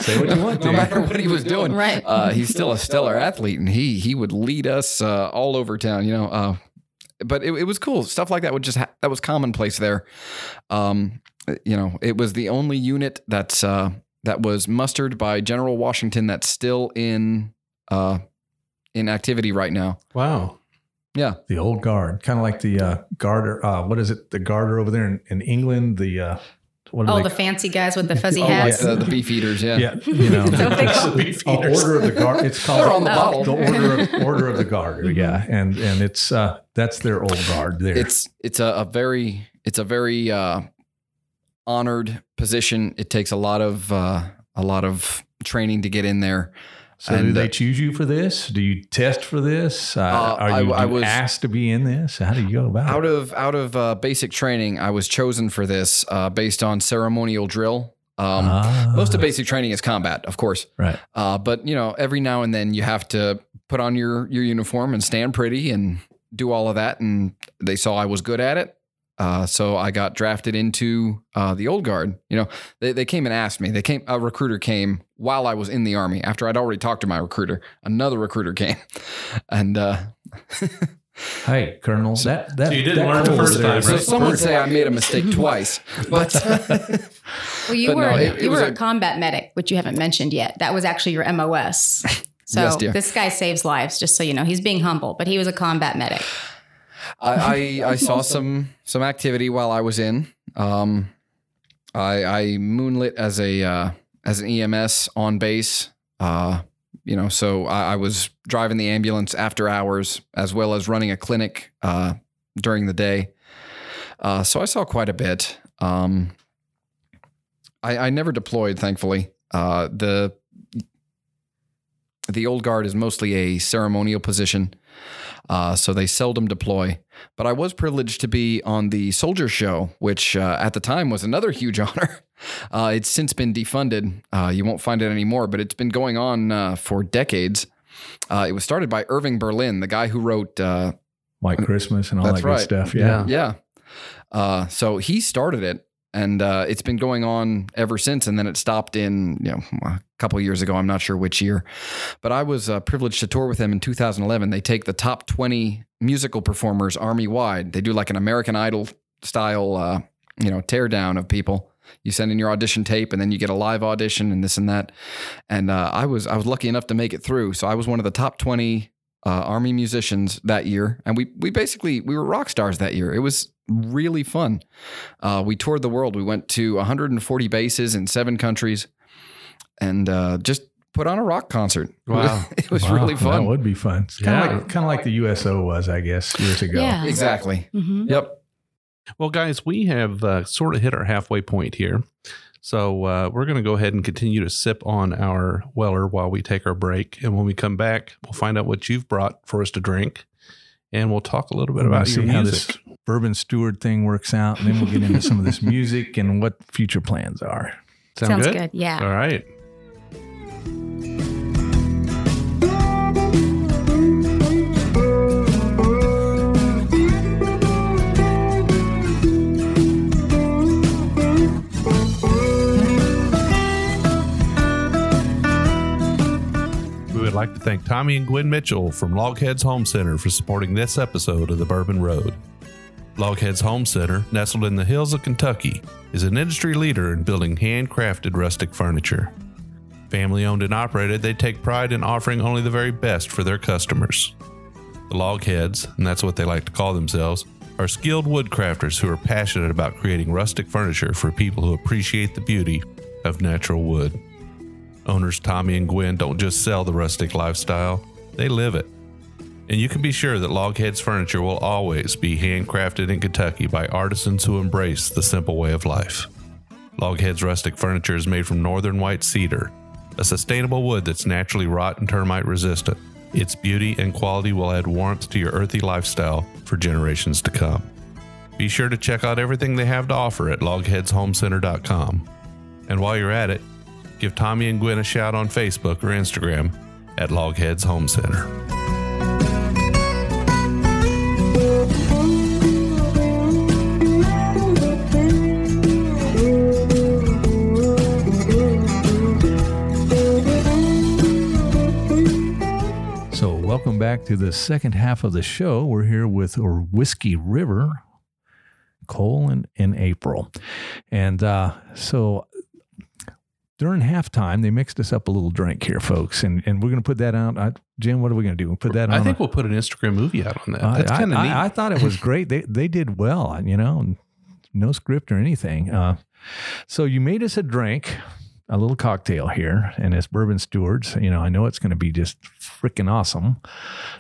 Say what you want to. no matter what he was doing, Right. Uh, he's still a stellar athlete, and he he would lead us uh, all over town. You know, uh, but it, it was cool. Stuff like that would just ha- that was commonplace there. Um, you know, it was the only unit that's uh, that was mustered by General Washington that's still in uh, in activity right now. Wow. Yeah, The old guard, kind of like the uh, garter. Uh, what is it? The garter over there in, in England. The uh, what are Oh, they? the fancy guys with the fuzzy Oh, like hats. the, the beef eaters. Yeah, yeah, you know, So they call- the oh, order of the guard. It's called on the the, bottle. order of, order of the guard, Yeah, and and it's uh, that's their old guard there. it's it's a, a very it's a very uh, honored position. It takes a lot of uh, a lot of training to get in there. So do they uh, choose you for this? Do you test for this? Uh, Uh, are you, I- I was- asked to be in this? How do you go about Out it? of out of uh, basic training, I was chosen for this uh, based on ceremonial drill. Um, Ah, most of basic training is combat, of course, right. uh, but you know every now and then you have to put on your your uniform and stand pretty and do all of that. And they saw I was good at it, uh, so I got drafted into uh, the old guard. You know, they they came and asked me. They came. A recruiter came while I was in the army. After I'd already talked to my recruiter, another recruiter came, and. Uh, Hey, Colonel, that that So you didn't that learn the first time, is So right? some would say I made a mistake twice, but Well, you But were no, it- it you was were a- a, combat medic, which you haven't mentioned yet. That was actually your MOS. So Yes, this guy saves lives, just so you know. He's being humble, but he was a combat medic. I, I I saw some some activity while I was in. Um, I I moonlit as a uh, as an EMS on base. Uh, you know, so I, I was driving the ambulance after hours as well as running a clinic uh, during the day. Uh, so I saw quite a bit. Um, I, I never deployed, thankfully. Uh, the the old guard is mostly a ceremonial position, uh, so they seldom deploy. But I was privileged to be on the Soldier Show, which uh, at the time was another huge honor. Uh, it's since been defunded. Uh, you won't find it anymore, but it's been going on uh, for decades. Uh, it was started by Irving Berlin, the guy who wrote uh, White Christmas and all That's that good right. stuff. Yeah. yeah. Uh, so he started it, and uh, it's been going on ever since. And then it stopped in you know a couple years ago. I'm not sure which year, but I was uh, privileged to tour with them in 2011. They take the top 20 musical performers army wide. They do like an American Idol style, uh, you know, teardown of people. You send in your audition tape, and then you get a live audition, and this and that. And uh, I was I was lucky enough to make it through. So I was one of the top 20 uh, army musicians that year, and we we basically we were rock stars that year. It was really fun. Uh, we toured the world. We went to 140 bases in seven countries, and uh, just put on a rock concert. Wow. it was Wow, really That fun. would be fun. It's kind of Yeah. like kind of like the USO was, I guess, years ago. Yeah. Exactly. hmm Yep. Well, guys, we have uh, sort of hit our halfway point here. So uh, we're going to go ahead and continue to sip on our Weller while we take our break. And when we come back, we'll find out what you've brought for us to drink. And we'll talk a little bit about your see how music. this bourbon steward thing works out, and then we'll get into some of this music and what future plans are. Sound Sounds good? good. Yeah. All right. We would like to thank Tommy and Gwen Mitchell from Logheads Home Center for supporting this episode of The Bourbon Road. Logheads Home Center, nestled in the hills of Kentucky, is an industry leader in building handcrafted rustic furniture. Family owned and operated, they take pride in offering only the very best for their customers. The Logheads, and that's what they like to call themselves, are skilled woodcrafters who are passionate about creating rustic furniture for people who appreciate the beauty of natural wood. Owners Tommy and Gwen don't just sell the rustic lifestyle, they live it. And you can be sure that Logheads furniture will always be handcrafted in Kentucky by artisans who embrace the simple way of life. Logheads rustic furniture is made from northern white cedar, a sustainable wood that's naturally rot and termite resistant. Its beauty and quality will add warmth to your earthy lifestyle for generations to come. Be sure to check out everything they have to offer at logheadshomecenter.com. And while you're at it, give Tommy and Gwen a shout on Facebook or Instagram at Logheads Home Center. Welcome back to the second half of the show. We're here with our Whiskey River, Cole and, and April. And uh, so during halftime, they mixed us up a little drink here, folks. And, and we're going to put that out. I, Jim, what are we going to do? We'll put that on. I think a- we'll put an Instagram movie out on that. I- That's kind of I- neat. I thought it was great. They they did well, you know, no script or anything. Uh, so you made us a drink, a little cocktail here, and it's bourbon stewards. You know, I know it's going to be just freaking awesome.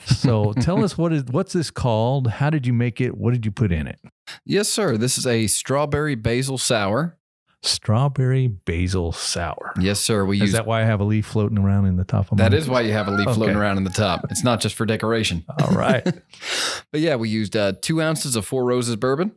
So tell us what is what's this called? How did you make it? What did you put in it? Yes, sir. This is a strawberry basil sour. Strawberry basil sour. Yes, sir. We Is use that why I have a leaf floating around in the top of my? that is why you have a leaf floating around in the top. It's not just for decoration. All right. But yeah, we used uh, two ounces of Four Roses bourbon,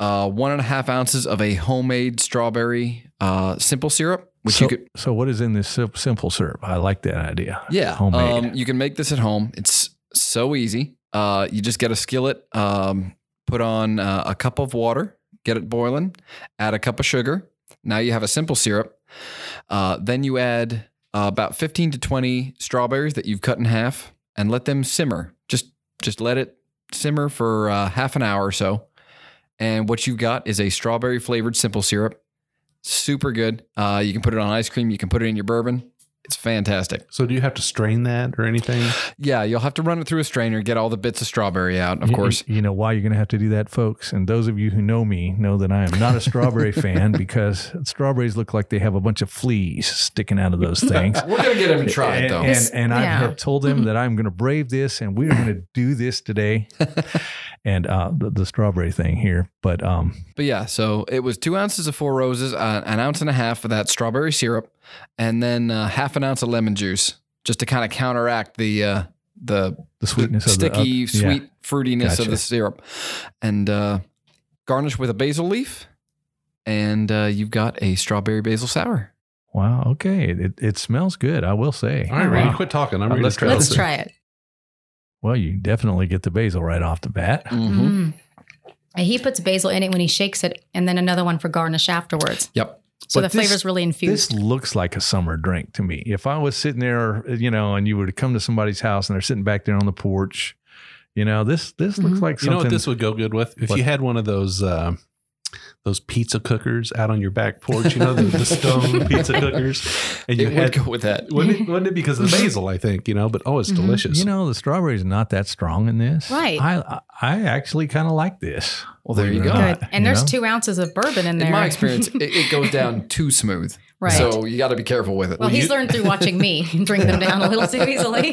uh, one and a half ounces of a homemade strawberry uh, simple syrup, which so, you could so what is in this simple syrup? I like that idea. yeah, homemade. Um, you can make this at home. It's so easy. Uh, you just get a skillet, um, put on uh, a cup of water, get it boiling, add a cup of sugar. Now you have a simple syrup. Uh, then you add uh, about 15 to 20 strawberries that you've cut in half and let them simmer. Just just let it simmer for uh, half an hour or so. And what you've got is a strawberry flavored simple syrup. Super good. Uh, you can put it on ice cream. You can put it in your bourbon. It's fantastic. so do you have to strain that or anything? Yeah, you'll have to run it through a strainer, get all the bits of strawberry out, of You- course. You, know why you're going to have to do that, folks. And those of you who know me know that I am not a strawberry fan because strawberries look like they have a bunch of fleas sticking out of those things. We're gonna get him to try it and, though. and, and I Yeah. have told them that I'm going to brave this and we're going to do this today. and uh, the, the strawberry thing here. But um, But yeah, so it was two ounces of Four Roses, uh, an ounce and a half of that strawberry syrup, and then uh, half an ounce of lemon juice, just to kind of counteract the uh, the the sweetness of sticky, the uh, yeah. sweet fruitiness Gotcha. of the syrup, and uh, garnish with a basil leaf, and uh, you've got a strawberry basil sour. Wow. Okay. It, it smells good. I will say. All right, Randy, Wow. quit talking. I'm Uh, ready let's to try try Let's this. try it. Well, you definitely get the basil right off the bat. Mm-hmm. Mm. And He puts basil in it when he shakes it, and then another one for garnish afterwards. Yep. So But the this- flavor's really infused. This looks like a summer drink to me. If I was sitting there, you know, and you were to come to somebody's house and they're sitting back there on the porch, you know, this this looks Mhm. like You know what this would go good with? If What? you had one of those uh, those pizza cookers out on your back porch, you know, the, the stone pizza cookers, and you It had would go with that. wouldn't it, wouldn't it because of the basil? I think you know, but oh, it's Mhm. delicious. you know, the strawberries are not that strong in this. Right. I I actually kind of like this. Well, there you go. not, And you there's know? two ounces of bourbon in there. In my experience, it, it goes down too smooth. right. So you got to be careful with it. well, he's you- learned through watching me drink them down a little too easily.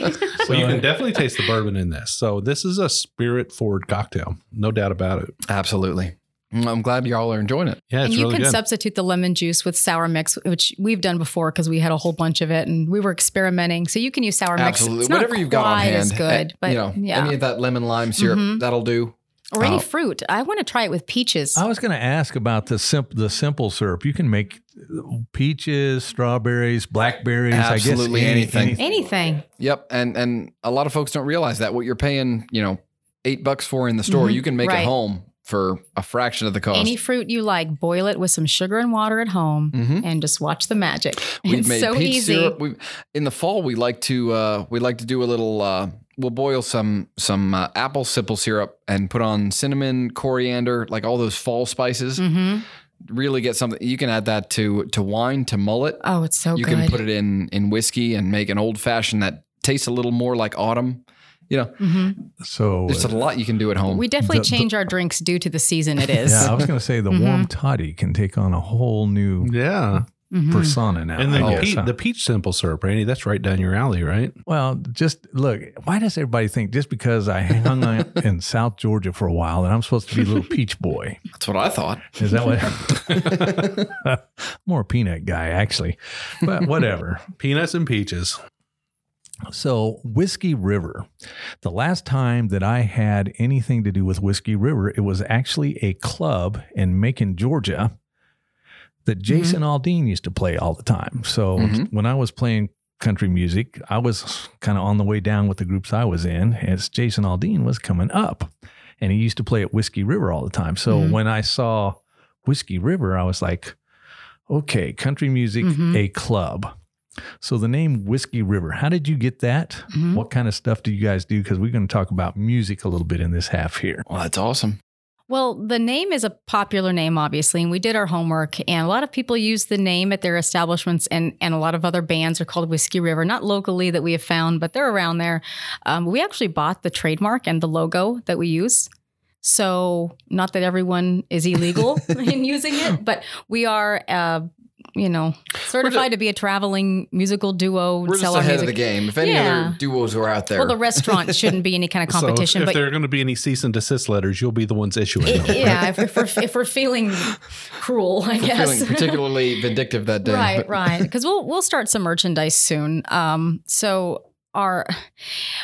well, you can definitely taste the bourbon in this. So this is a spirit forward cocktail, no doubt about it. Absolutely. I'm glad y'all are enjoying it. Yeah, and you really can good. substitute the lemon juice with sour mix, which we've done before because we had a whole bunch of it and we were experimenting. So you can use sour mix. Absolutely. It's not Whatever you've got on quite hand. as good, eh, but you know, yeah. any of that lemon lime syrup, Mhm. that'll do. or any Oh. fruit. I want to try it with peaches. I was going to ask about the simp the simple syrup. You can make peaches, strawberries, blackberries. Absolutely I guess any- anything. Anything. Yep. And and a lot of folks don't realize that what you're paying, you know, eight bucks for in the store, Mhm. you can make Right. at home for a fraction of the cost. Any fruit you like, boil it with some sugar and water at home Mhm. and just watch the magic. We've it's made so peach easy. syrup. We in the fall we like to uh, we like to do a little. Uh, we'll boil some some uh, apple simple syrup and put on cinnamon, coriander, like all those fall spices. hmm really get something. You can add that to to wine, to mullet. Oh, it's so good. you good. can put it in in whiskey and make an old fashioned that tastes a little more like autumn. You know, hmm So there's a lot you can do at home. We definitely The- the- change our drinks due to the season it is. yeah, I was going to say the Mhm. warm toddy can take on a whole new Yeah. Mhm. persona now. And the, I guess, peach, huh? the peach simple syrup, Randy, that's right down your alley, right? Well, just look, why does everybody think just because I hung out in South Georgia for a while that I'm supposed to be a little peach boy? That's what I thought. Is that what? More peanut guy, actually. But whatever. Peanuts and peaches. So, Whiskey River. The last time that I had anything to do with Whiskey River, it was actually a club in Macon, Georgia that Jason Aldean used to play all the time. So, Mhm. when I was playing country music, I was kind of on the way down with the groups I was in as Jason Aldean was coming up. And he used to play at Whiskey River all the time. So, Mhm. when I saw Whiskey River, I was like, okay, country music, Mhm. a club. So the name Whiskey River, how did you get that? Mhm. What kind of stuff do you guys do? Because we're going to talk about music a little bit in this half here. Well, that's awesome. Well, the name is a popular name, obviously, and we did our homework. And a lot of people use the name at their establishments, and, and a lot of other bands are called Whiskey River, not locally that we have found, but they're around there. Um, we actually bought the trademark and the logo that we use. So, not that everyone is illegal in using it, but we are, uh, you know, certified to be a traveling musical duo. We're just sell our ahead of the game. If any Yeah. other duos are out there, Well, the restaurant shouldn't be any kind of competition, so if but there are going to be any cease and desist letters, you'll be the ones issuing them. yeah, if, if, we're, if we're feeling cruel, I we're guess. feeling particularly vindictive that day. right, but- right. Because we'll we'll start some merchandise soon. Um, so our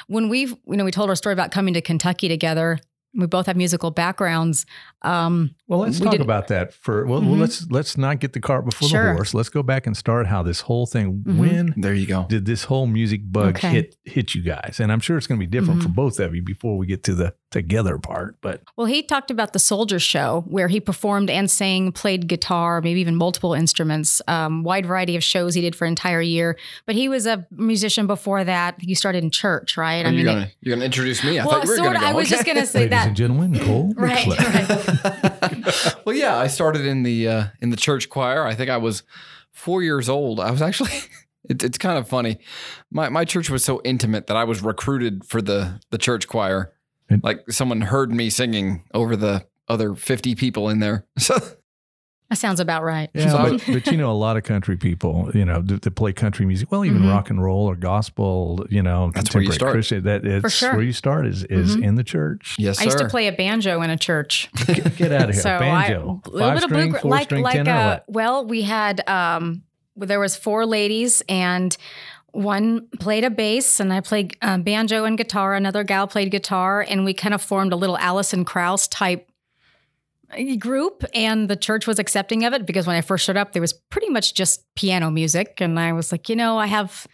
when we've you know we told our story about coming to Kentucky together. We both have musical backgrounds. Um, Well, let's We talk did- about that for. Well, well, Mhm. let's let's not get the cart before Sure. the horse. Let's go back and start how this whole thing. Mhm. When There you go. did this whole music bug Okay. hit hit you guys? And I'm sure it's going to be different Mhm. for both of you before we get to the together part. But well, he talked about the Soldier Show, where he performed and sang, played guitar, maybe even multiple instruments. Um, wide variety of shows he did for an entire year. But he was a musician before that. You started in church, right? Are you gonna you're gonna introduce me? I well, thought you were sort gonna of. go. I was Okay. just gonna say ladies that. and gentlemen, Cole Right, right. well, yeah, I started in the uh, in the church choir. I think I was four years old. I was actually. It, it's kind of funny. My my church was so intimate that I was recruited for the the church choir. Like someone heard me singing over the other fifty people in there. So That sounds about right. Yeah, So but, but you know, a lot of country people, you know, that, that play country music, well, even Mhm. rock and roll or gospel, you know, That's where you start. Christian, that it's sure. where you start is is Mhm. in the church. yes, sir. I used to play a banjo in a church. Get, get out of here, So banjo, I, a little five bit of string, blue, four like string, like tenor. uh, well, we had um, there was four ladies and one played a bass and I played uh, banjo and guitar. Another gal played guitar, and we kind of formed a little Alison Krauss type group and the church was accepting of it because when I first showed up there was pretty much just piano music and I was like, you know, I have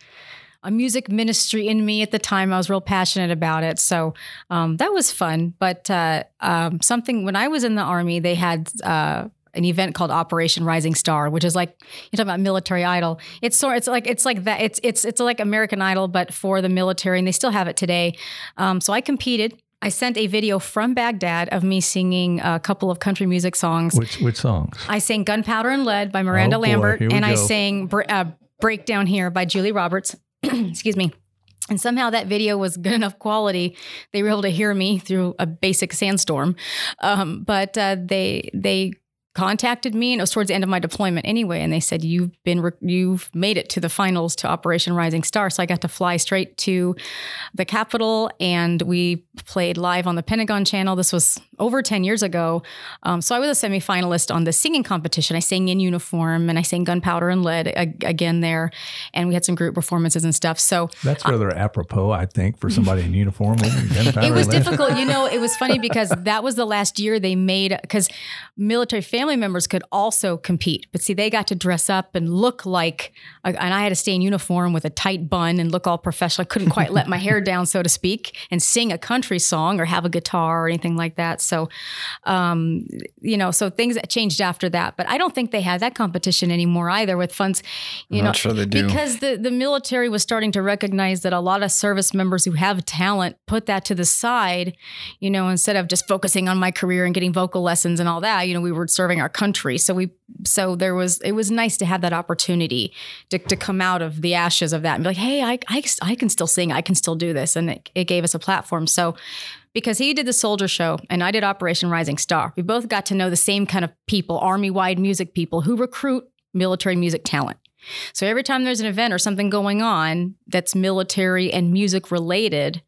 a music ministry in me at the time. I was real passionate about it. So um, that was fun. But uh, um, something when I was in the army, they had uh, an event called Operation Rising Star, which is like you talk about military idol. It's sort it's like it's like that. It's it's it's like American Idol, but for the military, and they still have it today. Um, so I competed. I sent a video from Baghdad of me singing a couple of country music songs. Which which songs? I sang Gunpowder and Lead by Miranda Oh, Lambert, and I go. sang Br- uh, Breakdown Here by Julie Roberts. Excuse me. And somehow that video was good enough quality. They were able to hear me through a basic sandstorm. Um, but uh, they they contacted me, and it was towards the end of my deployment anyway. And they said, "You've been re- you've made it to the finals to Operation Rising Star." So I got to fly straight to the Capitol, and we played live on the Pentagon Channel. This was over ten years ago. Um, so I was a semifinalist on the singing competition. I sang in uniform, and I sang Gunpowder and Lead a- again there, and we had some group performances and stuff. So That's rather apropos, I think, for somebody in uniform. it was difficult. You know, it was funny because that was the last year they made because military family members could also compete. But see, they got to dress up and look like, and I had to stay in uniform with a tight bun and look all professional. I couldn't quite let my hair down, so to speak, and sing a country song or have a guitar or anything like that. So, um, you know, so things changed after that. But I don't think they had that competition anymore either with funds. You I'm know, sure they do. because the, the military was starting to recognize that a lot of service members who have talent put that to the side, you know, instead of just focusing on my career and getting vocal lessons and all that, you know, we were serving our country. So we so there was it was nice to have that opportunity to, to come out of the ashes of that and be like, hey, I, I, I can still sing, I can still do this. And it, it gave us a platform. So because he did the soldier show and I did Operation Rising Star, we both got to know the same kind of people, army wide music people who recruit military music talent. So every time there's an event or something going on that's military and music related,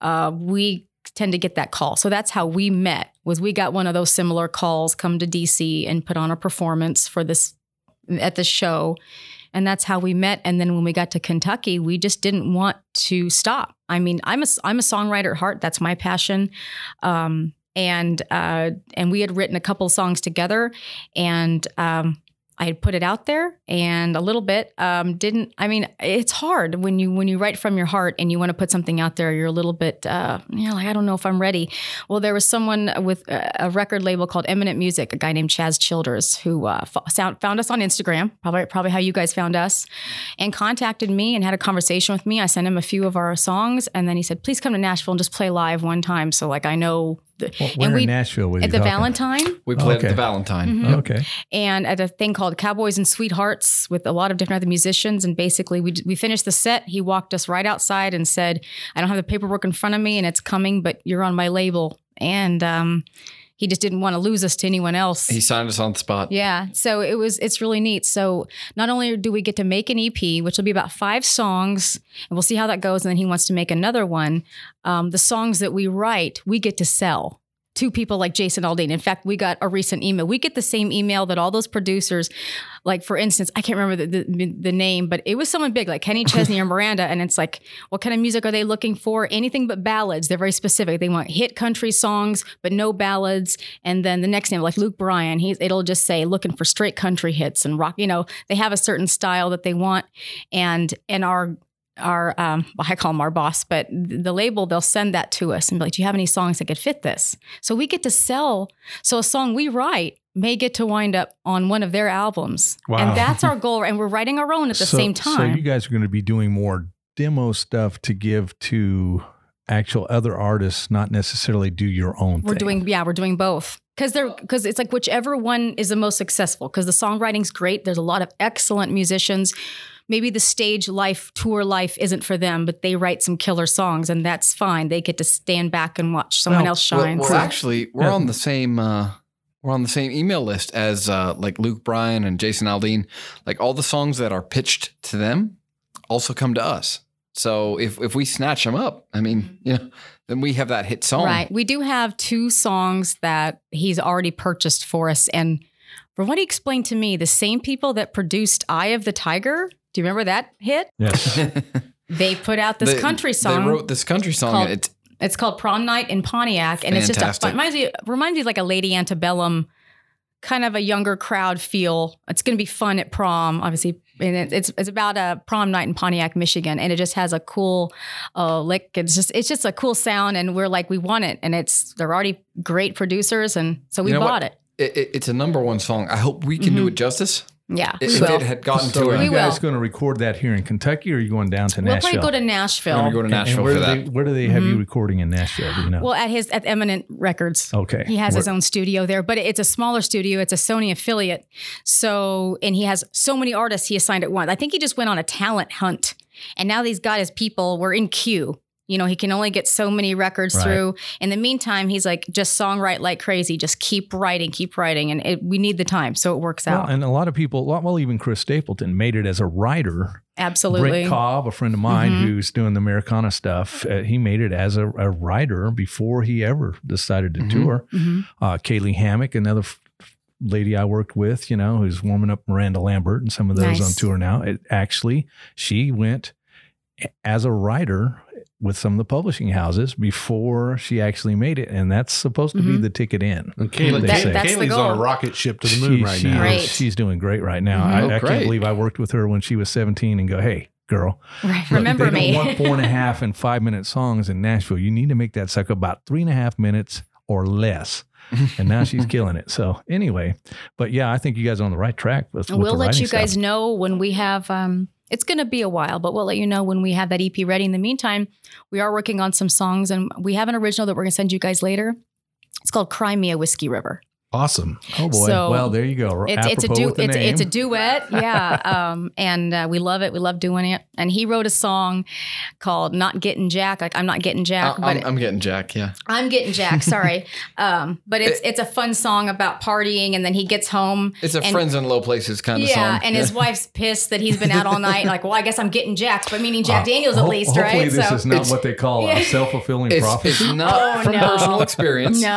uh, we tend to get that call. So that's how we met. Was we got one of those similar calls, come to DC and put on a performance for this at the show. And that's how we met. And then when we got to Kentucky, we just didn't want to stop. I mean, I'm a I'm a songwriter at heart. That's my passion. Um, and uh, and we had written a couple songs together, and um, I had put it out there and a little bit um, didn't. I mean, it's hard when you when you write from your heart and you want to put something out there. You're a little bit, uh, you know, like I don't know if I'm ready. Well, there was someone with a record label called Eminent Music, a guy named Chaz Childers, who uh, found, found us on Instagram, probably probably how you guys found us, and contacted me and had a conversation with me. I sent him a few of our songs, and then he said, "Please come to Nashville and just play live one time." So like I know the, well, where and we, in Nashville was at the talking? Valentine. We played okay. at the Valentine. Mm-hmm. Okay. And at a thing called Cowboys and Sweethearts with a lot of different other musicians. And basically, we we finished the set. He walked us right outside and said, "I don't have the paperwork in front of me, and it's coming, but you're on my label." And um, he just didn't want to lose us to anyone else. He signed us on the spot. Yeah. So it was it's really neat. So not only do we get to make an EP, which will be about five songs, and we'll see how that goes, and then he wants to make another one. Um, the songs that we write, we get to sell to people like Jason Aldean. In fact, we got a recent email. We get the same email that all those producers, like for instance, I can't remember the, the, the name, but it was someone big like Kenny Chesney or Miranda. And it's like, what kind of music are they looking for? Anything but ballads. They're very specific. They want hit country songs, but no ballads. And then the next name, like Luke Bryan, he's it'll just say looking for straight country hits and rock. You know, they have a certain style that they want. And and our our um, well, I call them our boss, but the label they'll send that to us and be like, "Do you have any songs that could fit this?" So we get to sell. So a song we write may get to wind up on one of their albums, wow. and that's our goal. And we're writing our own at the so, same time. So you guys are going to be doing more demo stuff to give to actual other artists, not necessarily do your own. We're thing. doing yeah, we're doing both because they're because it's like whichever one is the most successful. Because the songwriting's great. There's a lot of excellent musicians maybe the stage life, tour life isn't for them, but they write some killer songs and that's fine. They get to stand back and watch someone well, else shine. Well, well actually, we're yeah. on the same. Uh, we're on the same email list as uh, like Luke Bryan and Jason Aldean. Like all the songs that are pitched to them also come to us. So if if we snatch them up, I mean, you know, then we have that hit song. Right. We do have two songs that he's already purchased for us, and from what he explained to me, the same people that produced "Eye of the Tiger" Do you remember that hit? Yes. they put out this they, country song. They wrote this country song. Called, it's, it's called Prom Night in Pontiac. And it's just a, reminds me, reminds me like a Lady Antebellum, kind of a younger crowd feel. It's going to be fun at prom, obviously. And it's it's about a prom night in Pontiac, Michigan, and it just has a cool uh, lick. It's just it's just a cool sound, and we're like we want it, and it's they're already great producers, and so we you know bought it. It, it. It's a number one song. I hope we can mm-hmm. do it justice. Yeah, if it had gotten so to it, are you guys going to record that here in Kentucky, or are you going down to we'll Nashville? We'll probably go to Nashville. We're going to go to Nashville where for that. They, where do they have mm-hmm. you recording in Nashville? Do you know? Well, at his at Eminent Records. Okay, he has where? his own studio there, but it's a smaller studio. It's a Sony affiliate. So, and he has so many artists he assigned at once. I think he just went on a talent hunt, and now he's got his people. We're in queue. You know, he can only get so many records right. through. In the meantime, he's like, just songwrite like crazy. Just keep writing, keep writing. And it, we need the time. So it works well, out. And a lot of people, well, even Chris Stapleton made it as a writer. Absolutely. Brent Cobb, a friend of mine mm-hmm. who's doing the Americana stuff, uh, he made it as a, a, writer before he ever decided to mm-hmm. tour. Mm-hmm. Uh, Caylee Hammack, another f- lady I worked with, you know, who's warming up Miranda Lambert and some of those nice. on tour now. It, actually, she went as a writer with some of the publishing houses before she actually made it, and that's supposed to mm-hmm. be the ticket in. And Caylee, that, Caylee's on a rocket ship to the moon she, right she now. Right. She's doing great right now. Mm-hmm. I, I can't believe I worked with her when she was 17 and go, hey, girl. Right. Remember they me. Don't want four and a half and five minute songs in Nashville. You need to make that sucker about three and a half minutes or less. and now she's killing it. So anyway, but yeah, I think you guys are on the right track. With, with we'll let you stuff. guys know when we have um, it's going to be a while, but we'll let you know when we have that EP ready. In the meantime, we are working on some songs and we have an original that we're going to send you guys later. It's called Cry Me a Whiskey River. Awesome. Oh boy. So, well, there you go. It's, it's a du- with the it's, it's a duet, yeah. Um, and uh, we love it. We love doing it. And he wrote a song called "Not Getting Jack." Like I'm not getting Jack, I- but I'm, I'm getting Jack. Yeah. I'm getting Jack. Sorry, um, but it's it's a fun song about partying, and then he gets home. It's a and- friends in low places kind of song. Yeah, and his wife's pissed that he's been out all night. Like, well, I guess I'm getting Jack, but meaning Jack Daniels at least, hopefully right? this so is not what they call Yeah. a self-fulfilling prophecy. it's not Oh, from no. personal experience. no,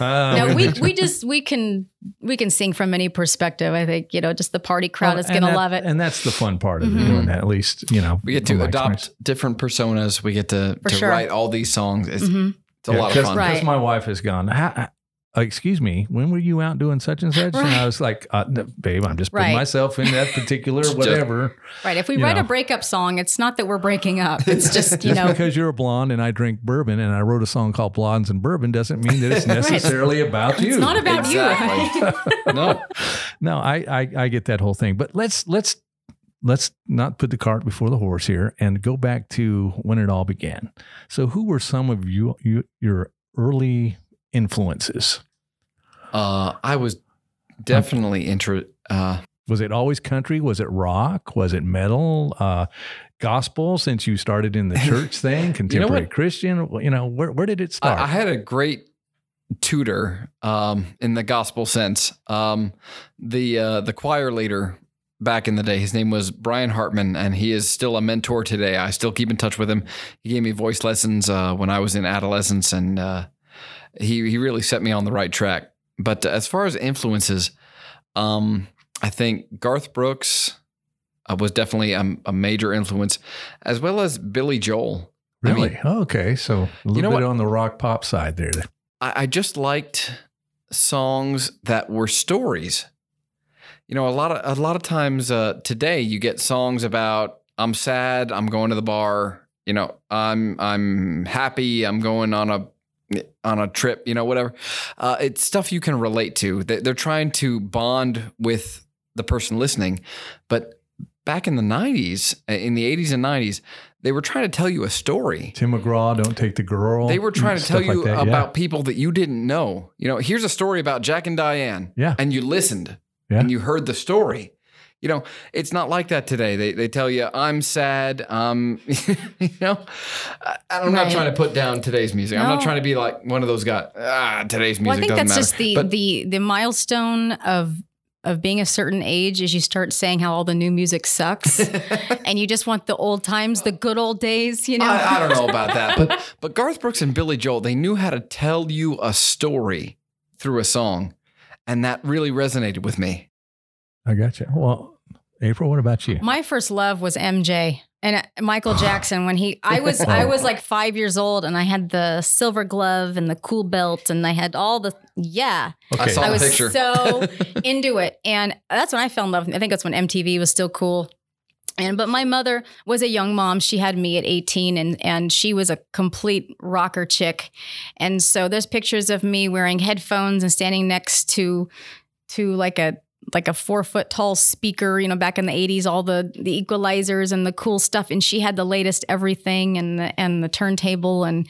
Ah, no, we we just we can we can sing from any perspective. I think you know, just the party crowd Well, is going to love it. and that's the fun part of Mhm. doing that. At least you know We get to adopt experience. different personas. We get to, For to sure. write all these songs. It's, Mhm. it's a lot of Because- fun. Right. Because my wife has gone. "Ha- uh, excuse me, when were you out doing such and such? And I was like, uh, babe, I'm just putting Right. myself in that particular whatever. Right. If we you write know. a breakup song, it's not that we're breaking up. It's just you Just know. because you're a blonde and I drink bourbon and I wrote a song called Blondes and Bourbon doesn't mean that it's necessarily about you. It's not about Exactly. you. no, no, I, I I get that whole thing. But let's let's let's not put the cart before the horse here and go back to when it all began. So who were some of you, you your early influences? uh, I was definitely interested. Uh, Was it always country? Was it rock? Was it metal? Uh, gospel? Since you started in the church thing, contemporary what? Christian. You know, where where did it start? I, I had a great tutor um, in the gospel sense. Um, the uh, the choir leader back in the day, his name was Brian Hartman, and he is still a mentor today. I still keep in touch with him. He gave me voice lessons uh, when I was in adolescence, and uh, he he really set me on the right track. But as far as influences, um, I think Garth Brooks uh, was definitely a, a major influence, as well as Billy Joel. I mean- really? okay, so a little know bit what? on the rock pop side there. I, I just liked songs that were stories. You know, a lot of a lot of times uh, today you get songs about I'm sad, I'm going to the bar. You know, I'm I'm happy, I'm going on a on a trip. You know, whatever. Uh, it's stuff you can relate to. They- They're trying to bond with the person listening, but back in the 90s, in the 80s and 90s, they were trying to tell you a story. Tim McGraw, don't take the girl. They were trying to tell stuff like you that, yeah. about people that you didn't know. You know, here's a story about Jack and Diane. Yeah. And you listened Yeah. and you heard the story. You know, it's not like that today. They, they tell you, I'm sad. Um, you know, I, I'm not trying to put down today's music. I'm not trying to be like one of those guys. Ah, today's music Well, I think doesn't that's matter. just the But- the the milestone of of being a certain age is you start saying how all the new music sucks, and you just want the old times, the good old days. You know. I, I don't know about that, but but Garth Brooks and Billy Joel, they knew how to tell you a story through a song, and that really resonated with me. I got you. Well, April, what about you? My first love was MJ and uh, Michael Jackson when he I was I was like 5 years old and I had the silver glove and the cool belt and I had all the yeah. I saw I the was picture. so into it and that's when I fell in love. I think that's when MTV was still cool. And but my mother was a young mom. She had me at 18 and and she was a complete rocker chick. And so there's pictures of me wearing headphones and standing next to to like a like a four foot tall speaker, you know, back in the 80s, all the the equalizers and the cool stuff. And she had the latest everything and the and the turntable and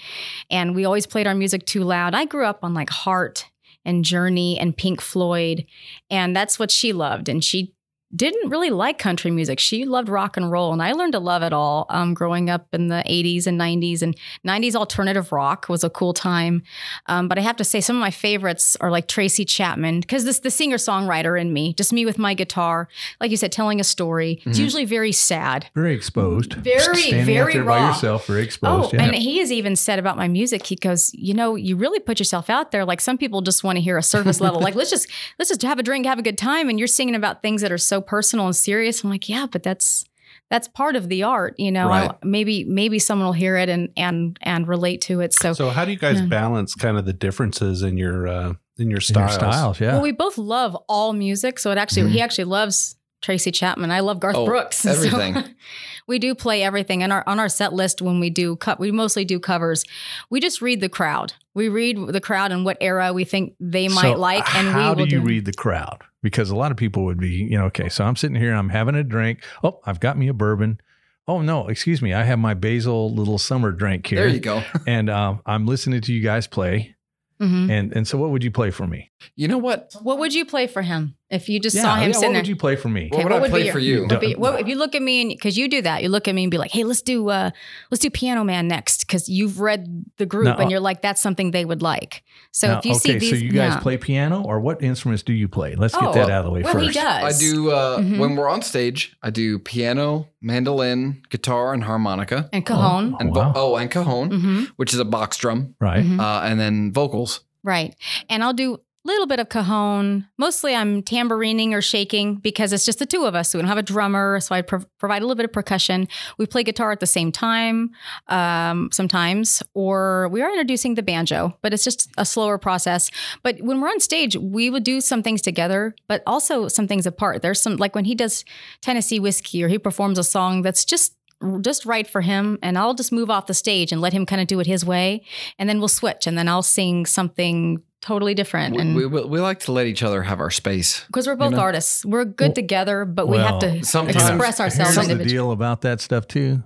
and we always played our music too loud. I grew up on like Heart and Journey and Pink Floyd. And that's what she loved. And she didn't really like country music. She loved rock and roll, and I learned to love it all um, growing up in the 80s and 90s. And 90s alternative rock was a cool time. Um, but I have to say, some of my favorites are like Tracy Chapman, because this the singer songwriter in me, just me with my guitar, like you said, telling a story. It's Mhm. usually very sad. Very exposed. Very, Standing very there by raw. yourself, very Oh, exposed. yeah. and he has even said about my music, he goes, you know, you really put yourself out there. Like some people just want to hear a surface level. Like let's just let's just have a drink, have a good time, and you're singing about things that are so personal and serious. I'm like, yeah, but that's that's part of the art, you know. I- Right. maybe maybe someone will hear it and and and relate to it. So, So how do you guys Yeah. balance kind of the differences in your uh, in your In your styles? styles, yeah. well, we both love all music. So it actually Mhm. he actually loves Tracy Chapman. I love Garth Oh, Brooks. So everything. we do play everything. And our on our set list when we do cut, we mostly do covers. We just read the crowd. We read the crowd and what era we think they might So like, and how we will do you do. read the crowd? Because a lot of people would be, you know, okay, so I'm sitting here, I'm having a drink. Oh, I've got me a bourbon. Oh no, excuse me, I have my basil little summer drink here, There you go. and um, I'm listening to you guys play. Mhm. And and so, what would you play for me? You know what? What would you play for him if you just yeah, saw him yeah, sitting what there? would you play for me? What would I be play your- for you? what be- what- if you look at me and because you do that, you look at me and be like, "Hey, let's do uh, let's do Piano Man next," because you've read the group No, and you're like, "That's something they would like." So Now, if you okay, see these, Okay, so you guys yeah. play piano, or what instruments do you play? Let's get Oh, that out of the way well, first. he does. I do uh, Mhm. when we're on stage. I do piano, mandolin, guitar, and harmonica, and cajon. and Oh, vo- wow. oh, and cajon, hmm which is a box drum, Right. Mhm. uh, and then vocals. Right. And I'll do a little bit of cajon. Mostly I'm tambourining or shaking because it's just the two of us. We don't have a drummer. So I prov- provide a little bit of percussion. We play guitar at the same time um, sometimes, or we are introducing the banjo, but it's just a slower process. But when we're on stage, we would do some things together, but also some things apart. There's some, like when he does Tennessee whiskey or he performs a song that's just just right for him and I'll just move off the stage and let him kind of do it his way and then we'll switch and then I'll sing something totally different We, and we, we like to let each other have our space. because we're both know? artists we're good Well- together but we have to sometimes- express ourselves Here's the individually deal about that stuff too.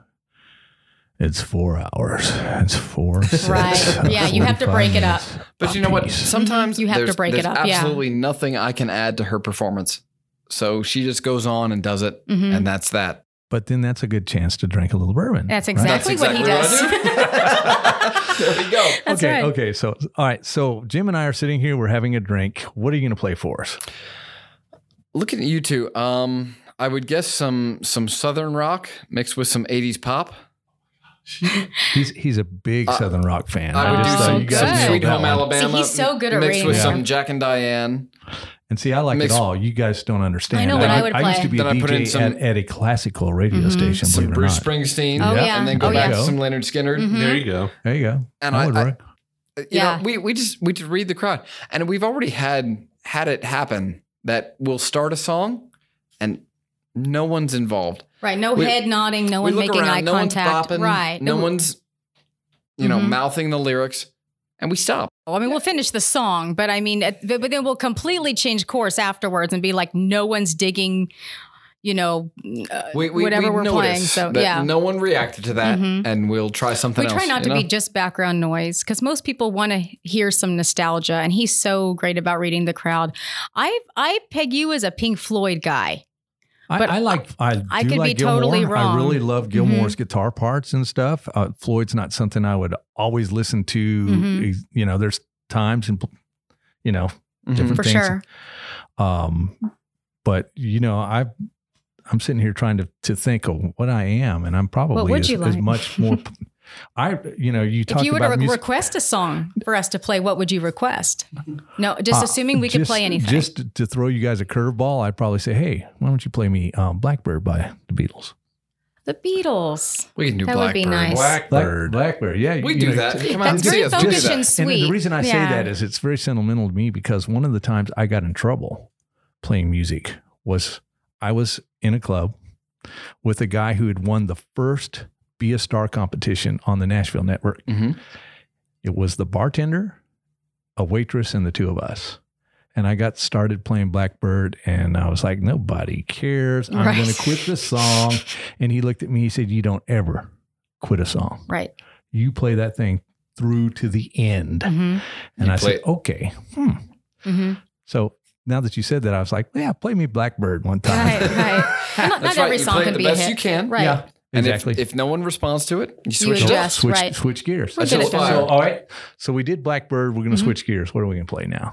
It's four hours. It's four. sets Right. Yeah, you have to break it up. But you know what? Sometimes You have to break it there's up, yeah. Absolutely nothing I can add to her performance. So she just goes on and does it, Mhm. and that's that. But then that's a good chance to drink a little bourbon. That's right? exactly what he does do. there we go. That's okay. right. Okay. So, all right. So Jim and I are sitting here. We're having a drink. What are you going to play for us? Looking at you two, um, I would guess some some southern rock mixed with some '80s pop. He's he's a big Uh, Southern rock fan. I would Oh, do some, you guys some good. nailed Sweet Home. Alabama. See, he's so good at mixed reading with Yeah. some Jack and Diane. And see, I like Mixed- it all. You guys don't understand. I know what I would I used to play. be a Then I put in DJ some- at, at a classical radio Mhm. station. Some Believe it or Bruce not. Springsteen. Oh, Yeah. yeah. And then go Oh, back yeah. to some Lynyrd Skynyrd. Mhm. There you go. There you go. And I I- would I- You Yeah. know, we we just we just read the crowd, and we've already had had it happen that we'll start a song, and no one's involved. right no We- head nodding no one making around, eye no contact one's bopping, right No one's, you know, Mhm. mouthing the lyrics, and we stop. Well, I mean, we'll finish the song, but I mean, but but then we'll completely change course afterwards and be like, no one's digging, you know, uh, We, we, whatever we we're playing. So that yeah, no one reacted to that, Mhm. and we'll try something we else. try not you to be just background noise because most people want to hear some nostalgia, and he's so great about reading the crowd. I I peg you as a Pink Floyd guy. I, But I like. I, I do could like be totally wrong. I really love Gilmour's guitar parts and stuff. Uh, Floyd's not something I would always listen to. Mhm. You know, there's times and you know Mhm. different For things. sure. Um, but you know, I I'm sitting here trying to to think of what I am, and I'm probably as, you as much more. I you know you talk. If you were to re- music. request a song for us to play, what would you request? No, just Uh, assuming we could play anything. Just to- to throw you guys a curveball, I'd probably say, "Hey, why don't you play me um, Blackbird by the Beatles?" the Beatles. We can do That would be Blackbird. nice. Blackbird, Blackbird, yeah, We you do know, that. Come on, That's very focused that. and And sweet. the reason I say that is it's very sentimental to me because one of the times I got in trouble playing music was I was in a club with a guy who had won the first Be a Star competition on the Nashville network. Mhm. It was the bartender, a waitress, and the two of us. And I got started playing Blackbird, and I was like, nobody cares. I'm going to quit the song. And he looked at me, he said, You don't ever quit a song. Right. You play that thing through to the end. hmm And You I play said, okay. Hmm. hmm So now that you said that, I was like, yeah, play me Blackbird one time. Right. Right. Well, not, That's not right. every you song play it can the be a hit. you can. Right. Yeah, And exactly. if, if no one responds to it, you You switch it up. adjust. switch, right. switch gears. We're That's good just at that. fine. So, all right. So we did Blackbird. We're going to Mhm. switch gears. What are we going to play now?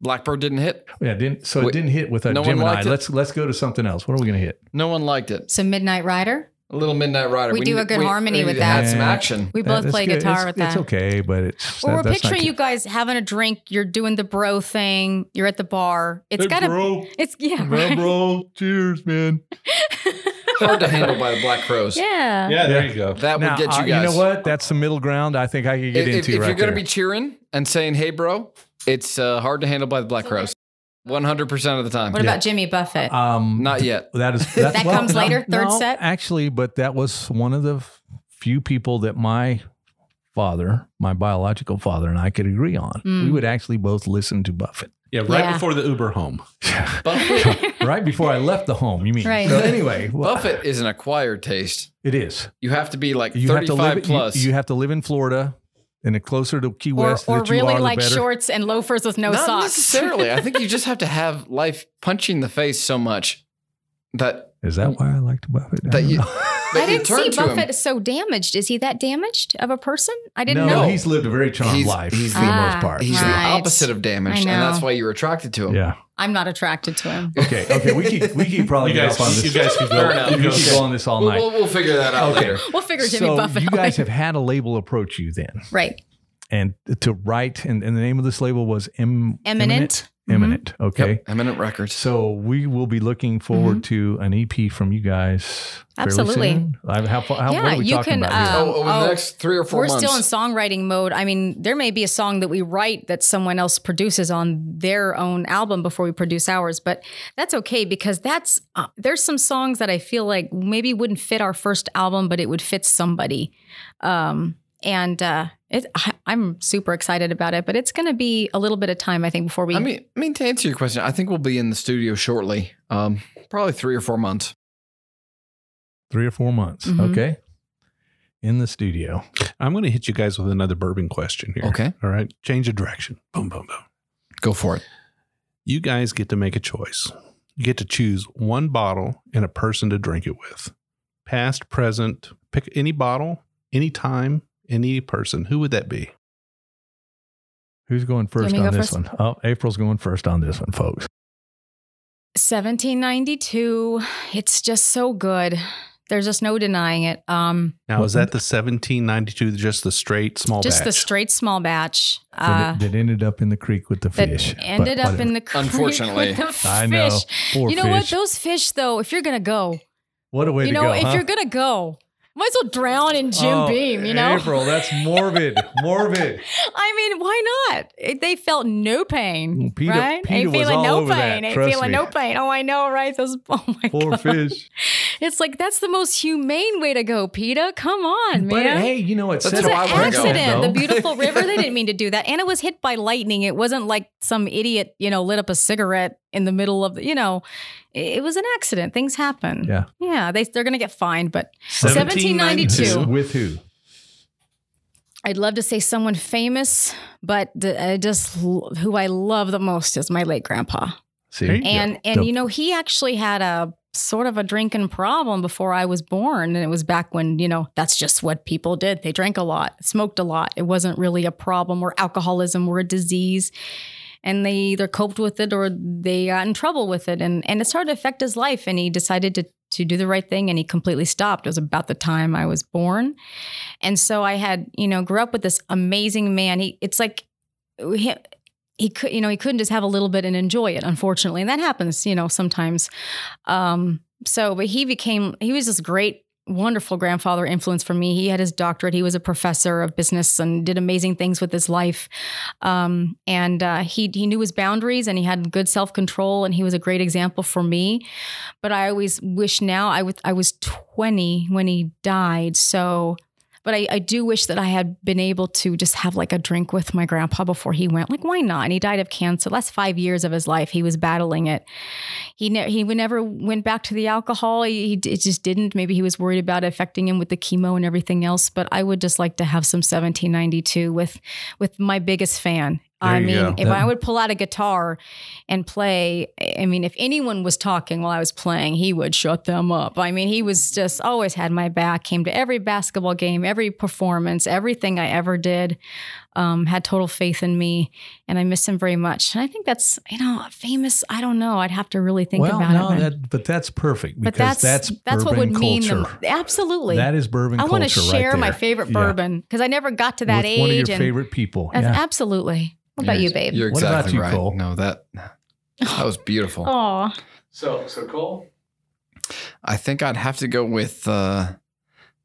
Blackbird didn't hit. Yeah, didn't so Wait, it didn't hit with a no Gemini. Let's let's go to something else. What are we going to hit? No one liked it. So Midnight Rider. A little Midnight Rider. We do need- a good harmony we with need to Add that. some action. We both that's play good. guitar It's, with that. It's okay, but it's Well, that- we're that's picturing good. you guys having a drink. You're doing the bro thing. You're at the bar. It's Hey, got to. bro. It's yeah. Man, Right. bro. Cheers, man. Hard to handle by the Black Crowes. Yeah. Yeah, there you go. That would get you uh, guys. You know what? That's the middle ground. I think I could get If, if, into if right you're going to be cheering and saying, "Hey, bro," it's uh, hard to handle by the Black Crowes. One hundred percent of the time. What Yeah. about Jimmy Buffett? um, Not yet. That is that's, That well, comes no, later, third no, set? Actually, but that was one of the few people that my father, my biological father, and I could agree on. Mm. We would actually both listen to Buffett Yeah, right Yeah. before the Uber home. Buffett, right before I left the home. You mean? Right. So anyway, well, Buffett is an acquired taste. it is. You have to be like You 35 live. plus. You, you have to live in Florida And the closer to Key West or that you really are, like better. shorts and loafers with no Not socks. necessarily. I think you just have to have life punch you in the face so much that Is that why I like to buff it? That don't you- know. that I didn't see to him. Buffett so damaged. Is he that damaged of a person? I didn't no, know. he's lived a very charmed He's- life he's for the Ah, most part. He's Right. the opposite of damaged, and that's why you're attracted to him. yeah. I'm not attracted to him. Okay. Okay. We keep we keep probably You guys- up on this. you guys can go- Fair you enough. can keep going this all We'll, night. we'll, we'll figure that out Okay. later. We'll figure Jimmy so Buffett you guys later. have had a label approach you then, right. and to write, and, and the name of this label was em, Eminent. Mhm. Eminent. Okay. Yep. Eminent Records. So we will be looking forward to an EP from you guys. Mm-hmm. Absolutely. soon. I- How, far- how Yeah, what are we you talking can, about here? um, oh, over the oh, next three or 4 We're months. still in songwriting mode. I mean, there may be a song that we write that someone else produces on their own album before we produce ours, but that's okay because that's uh, there's some songs that I feel like maybe wouldn't fit our first album, but it would fit somebody. Um, and uh, it, I, I'm super excited about it, but it's going to be a little bit of time, I think, before we. I mean, I mean, to answer your question, I think we'll be in the studio shortly. Um, probably three or four months. Three or four months. Mhm. Okay. In the studio. I'm going to hit you guys with another bourbon question here. Okay. All right. Change of direction. Boom, boom, boom. Go for it. You guys get to make a choice. You get to choose one bottle and a person to drink it with. Past, present, pick any bottle, any time, any person. Who would that be? Who's going first on go this first? one? Oh, April's going first on this one, folks. 1792. It's just so good. There's just no denying it. Um, Now, is that the 1792, just the straight small just the straight small batch. That, Uh, that ended up in the creek with the that fish. ended up whatever. in the creek Unfortunately. with the fish. I know. Poor you know what? Those fish, though, if you're gonna go, What a way you to know, go. You know, if huh? you're gonna go, might as well drown in Jim Oh, Beam. You know, April, that's morbid. morbid. I mean, why not? It, they felt no pain, PETA right? PETA Ain't was feeling all no over pain. that, Ain't feeling me. no pain. Oh, I know, right? Those. Oh my Poor god. fish. It's like that's the most humane way to go, PETA. Come on, But man. hey, you know what? That's It was an I wanna go. accident. The beautiful river. They didn't mean to do that, and it was hit by lightning. It wasn't like some idiot, you know, lit up a cigarette in the middle of the. You know, it, it was an accident. Things happen. Yeah. yeah. They they're gonna get fined, but 1792. With who? I'd love to say someone famous, but the, I just who I love the most is my late grandpa. See, There you And and you know, he actually had a sort of a drinking problem before I was born. And it was back when, you know, that's just what people did. They drank a lot, smoked a lot. It wasn't really a problem or alcoholism or a disease. And they either coped with it or they got in trouble with it. And and it started to affect his life. And he decided to to do the right thing and he completely stopped. It was about the time I was born. And so I had, you know, grew up with this amazing man. He it's like he, he could, you know, he couldn't just have a little bit and enjoy it, unfortunately. And that happens, you know, sometimes. Um, so, but he became, he was this great, wonderful grandfather influence for me. He had his doctorate. He was a professor of business and did amazing things with his life. Um, and uh, he, he knew his boundaries and he had good self control and he was a great example for me. But I always wish now I was, I was 20 when he died. So, but I, I do wish that I had been able to just have like a drink with my grandpa before he went. Like, why not? And he died of cancer. Last five years of his life, he was battling it. He ne- he never went back to the alcohol. He, he just didn't. Maybe he was worried about affecting him with the chemo and everything else. But I would just like to have some 1792 with with my biggest fan. There I mean, go. if That- I would pull out a guitar and play, I mean, if anyone was talking while I was playing, he would shut them up. I mean, he was just always had my back, came to every basketball game, every performance, everything I ever did, um, had total faith in me. And I miss him very much. And I think that's, you know, famous. I don't know. I'd have to really think well, about no, it. but- that, but that's perfect but that's that's that's, what would bourbon mean culture. them. Absolutely. That is bourbon I want to share right my favorite bourbon because I never got to that With age. one of your and favorite people. Yeah. Absolutely. What about you, babe? You're What about exactly you, right. Cole? No, that that was beautiful. Oh, So, so Cole. I think I'd have to go with uh,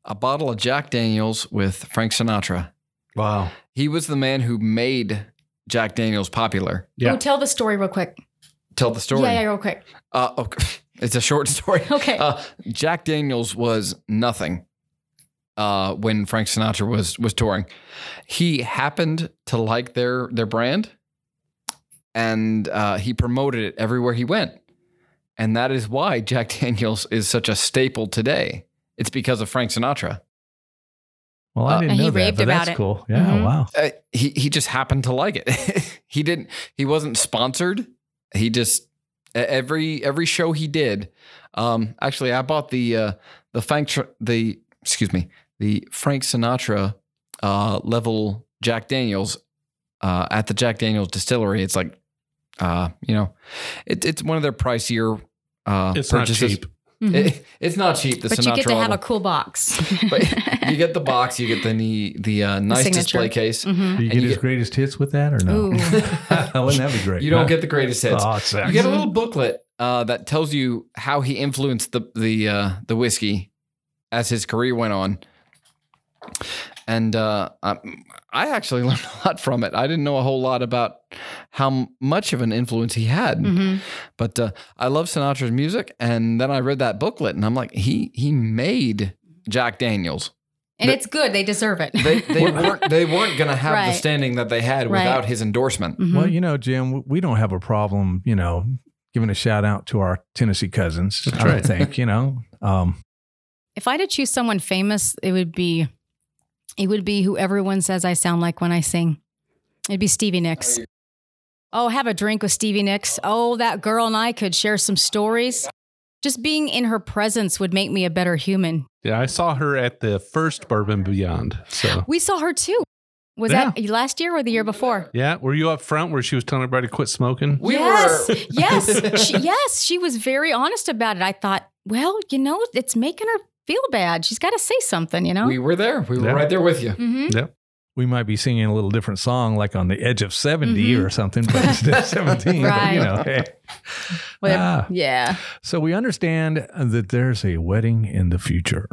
a bottle of Jack Daniels with Frank Sinatra. Wow. He was the man who made Jack Daniels popular. Yeah. oh, tell the story real quick. Tell the story. Yeah, yeah, real quick. Uh, okay. It's a short story. Okay. Uh, Jack Daniels was nothing uh, when Frank Sinatra was was touring. He happened to like their their brand, and uh, he promoted it everywhere he went. And that is why Jack Daniels is such a staple today. It's because of Frank Sinatra. Well, I Uh, didn't And he know that, raved but about that's it. cool. Yeah, Mhm. wow. Uh, he he just happened to like it. he didn't. He wasn't sponsored. He just every every show he did. Um, actually, I bought the uh, the Frank the excuse me the Frank Sinatra uh, level Jack Daniels uh, at the Jack Daniels distillery. It's like uh, you know, it, it's one of their pricier. Uh, It's not purchases. cheap. Mhm. It- it's not cheap. The but Sinatra you get to have level. a cool box. but you get the box, you get the the, the uh, nice signature. display case. Mhm. Do you get you his get- greatest hits with that or no? Wouldn't that be great? You don't huh? get the greatest hits. Oh, it you get a little booklet uh, that tells you how he influenced the the uh, the whiskey as his career went on. And uh, I, I actually learned a lot from it. I didn't know a whole lot about how m- much of an influence he had, Mhm. but uh, I love Sinatra's music. And then I read that booklet, and I'm like, he he made Jack Daniels. And The- it's good. They deserve it. They they weren't they weren't gonna have the standing that they had Right. without his endorsement. Mhm. Well, you know, Jim, we don't have a problem, you know, giving a shout out to our Tennessee cousins. That's I right. think, you know. Um, if I had to choose someone famous, it would be it would be who everyone says I sound like when I sing. It'd be Stevie Nicks. Oh, oh, have a drink with Stevie Nicks. Oh, that girl and I could share some stories. Just being in her presence would make me a better human. Yeah, I saw her at the first Bourbon Beyond. So We saw her too. Was that last year or the year before? yeah, were you up front where she was telling everybody to quit smoking? We yes, were yes, she, yes. She was very honest about it. I thought, well, you know, it's making her feel bad. She's got to say something, you know. we were there. We were Yeah. right there with you. hmm we might be singing a little different song, like on the edge of 70 Mhm. or something, but instead of 17, but, Right. you know. hey. Well, Ah. yeah. So we understand that there's a wedding in the future.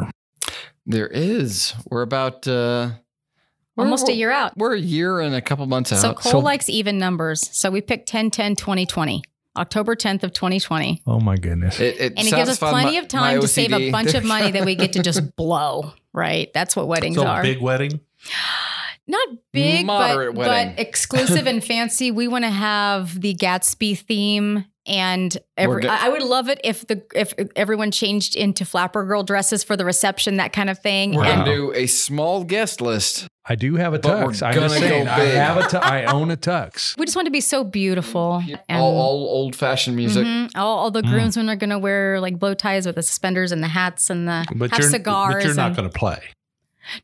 There is. We're about uh, we're- Almost a year out. We're a year and a couple months out. So. Cole So- likes even numbers. So we picked 10 10 2020. October 10th of 2020. Oh, my goodness. It, it And he gives us plenty my- of time to save a bunch of money that we get to just blow, right? That's what weddings So are. big wedding. Not big, Moderate but, wedding. but exclusive and fancy. We want to have the Gatsby theme. And every, We're I I would love it if the if everyone changed into flapper girl dresses for the reception, that kind of thing. We're and gonna do a small guest list. I do have a tux. I'm just gonna go saying, I have a tu- I own a tux. we just want to be so beautiful. And, all, all old fashioned music. Mhm. All, all the Mm. groomsmen are going to wear like bow ties with the suspenders and the hats and the But have you're, cigars. but you're not and- going to play.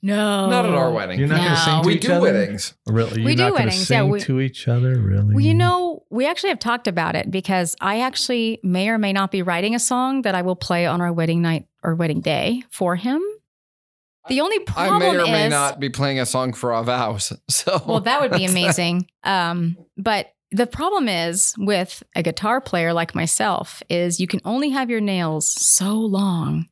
No, Not at our wedding. You're not going to No. sing to we each do other? weddings. Really? You're We do not gonna weddings, yeah, Sing we- to each other, really? Well, you know, we actually have talked about it because I actually may or may not be writing a song that I will play on our wedding night or wedding day for him. The only problem is. I may or is, may not be playing a song for our vows. So well, that would be amazing. Um, but the problem is with a guitar player like myself is you can only have your nails so long.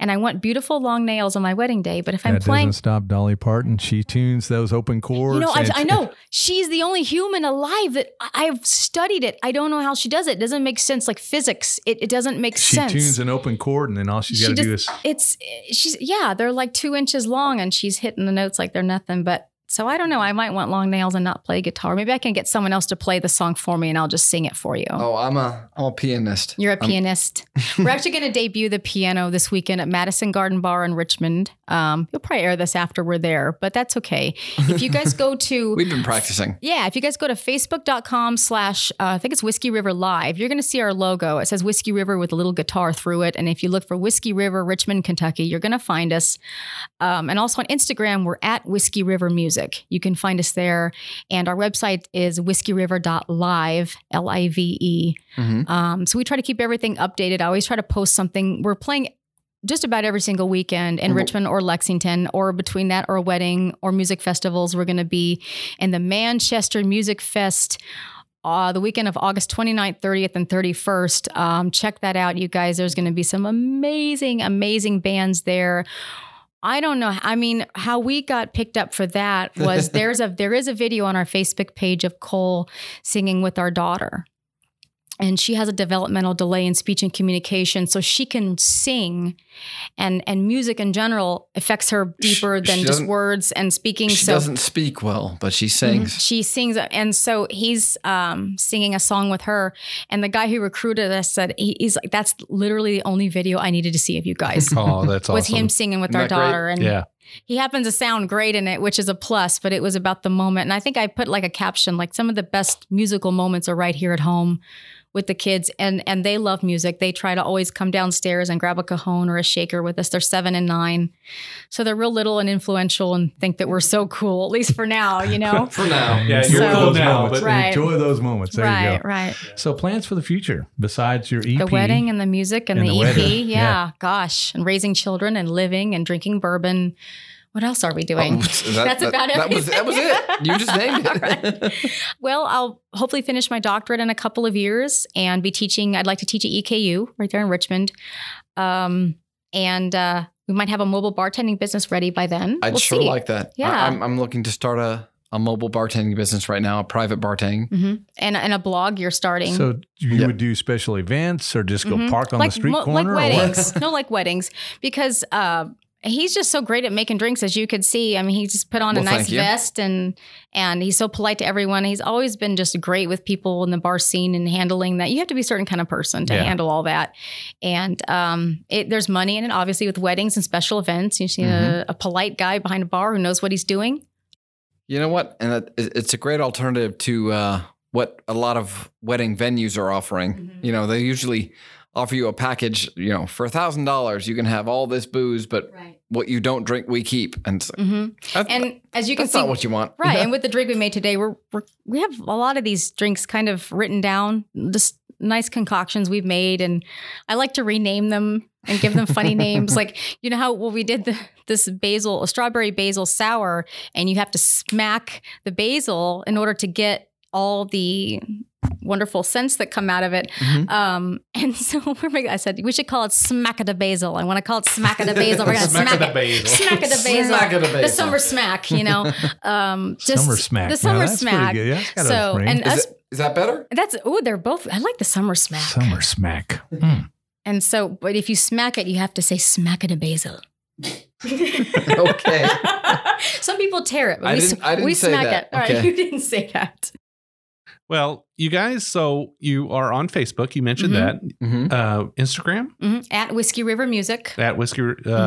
And I want beautiful long nails on my wedding day. But if I'm playing doesn't stop Dolly Parton. She tunes those open chords. You know, I, I know she's the only human alive that I've studied it. I don't know how she does it. It doesn't make sense, like physics. It, it doesn't make She sense. She tunes an open chord, and then all she's She got to do is it's eh, she's yeah, they're like two inches long, and she's hitting the notes like they're nothing. But so I don't know. I might want long nails and not play guitar. Maybe I can get someone else to play the song for me, and I'll just sing it for you. Oh, I'm a I'm a pianist. You're a I'm- pianist. We're actually going to debut the piano this weekend at Madison Garden Bar in Richmond. Um, you'll probably air this after we're there, but that's okay. If you guys go to We've been practicing. Yeah, if you guys go to facebook.com slash, uh, I think it's Whiskey River Live, you're going to see our logo. It says Whiskey River with a little guitar through it. And if you look for Whiskey River, Richmond, Kentucky, you're going to find us. Um, and also on Instagram, we're at Whiskey River Music. You can find us there. And our website is whiskeyriver.live, L I V E. Mhm. Um, so we try to keep everything updated. I always try to post something. We're playing just about every single weekend in. Richmond or Lexington, or between that or a wedding or music festivals. We're going to be in the Manchester Music Fest. Uh, the weekend of August 29th, 30th, and 31st. Um, check that out, you guys. There's going to be some amazing, amazing bands there. I don't know. I mean, how we got picked up for that was there's a there is a video on our Facebook page of Cole singing with our daughter. And she has a developmental delay in speech and communication, so she can sing, and and music in general affects her deeper She- than she just words and speaking. She so doesn't speak well, but she Mhm. sings. She sings, and so he's um, singing a song with her. And the guy who recruited us said he, he's like, "That's literally the only video I needed to see of you guys." Oh, that's was awesome. him singing with Isn't our that great? daughter, and yeah. He happens to sound great in it, which is a plus, but it was about the moment. And I think I put like a caption, like some of the best musical moments are right here at home with the kids and and they love music. They try to always come downstairs and grab a cajon or a shaker with us. They're seven and nine. So they're real little and influential and think that we're so cool, at least for now, you know? For now. Yeah, you're Enjoy cool those now, moments. but- Right. Enjoy those moments. There right, you go. right. So plans for the future besides your E EP. The wedding and the music and, And the, the EP. wedding. Yeah, Yeah. gosh. And raising children and living and drinking bourbon. What else are we doing? Oh, that- That's that- about that was, that was it. You just named it. Well, I'll hopefully finish my doctorate in a couple of years and be teaching. I'd like to teach at EKU right there in Richmond. Um, and uh, we might have a mobile bartending business ready by then. I'd we'll sure see. like that. Yeah. I, am I'm looking to start a, a mobile bartending business right now, a private bartending. hmm And, and a blog you're starting. So you Yeah. would do special events or just go Mhm. park on like, the street mo- corner? like or what? weddings. no, like weddings. Because uh, he's just so great at making drinks, as you could see. I mean, he just put on a nice vest and and he's so polite to everyone. He's always been just great with people in the bar scene and handling that. You have to be a certain kind of person to Yeah. handle all that. And um, it, there's money in it, obviously, with weddings and special events. You see Mm-hmm. a, a polite guy behind a bar who knows what he's doing. You know what? And it's a great alternative to uh, what a lot of wedding venues are offering. Mhm. You know, they usually offer you a package, you know, for a thousand dollars, you can have all this booze, but Right. what you don't drink, we keep. And hmm that's, And as you can that's see, not what you want. Right. And with the drink we made today, we're, we're we have a lot of these drinks kind of written down, just nice concoctions we've made, and I like to rename them and give them funny names. Like you know how well we did the, this basil, a strawberry basil sour, and you have to smack the basil in order to get all the wonderful scents that come out of it. Mhm. Um, and so we're making, I said we should call it smack of the basil. I want to call it smack of the basil. We're gonna smack, it. basil. Smack of the basil. Smack of the Basil. The summer smack, you know. Um, just summer smack. The Now, summer that's smack. Good. Yeah, that's got So, a and Is, us, it, is that better? that's oh, they're both. I like the summer smack. summer smack. Mm. And so, but if you smack it, you have to say smack of the basil. Okay. Some people tear it, but I we, didn't- I didn't we say smack that. it. All right, Okay. you didn't say that. Well, you guys, so you are on Facebook. You mentioned Mhm. that. hmm Uh, Instagram Mhm. At Whiskey River Music. at Whiskey. Uh,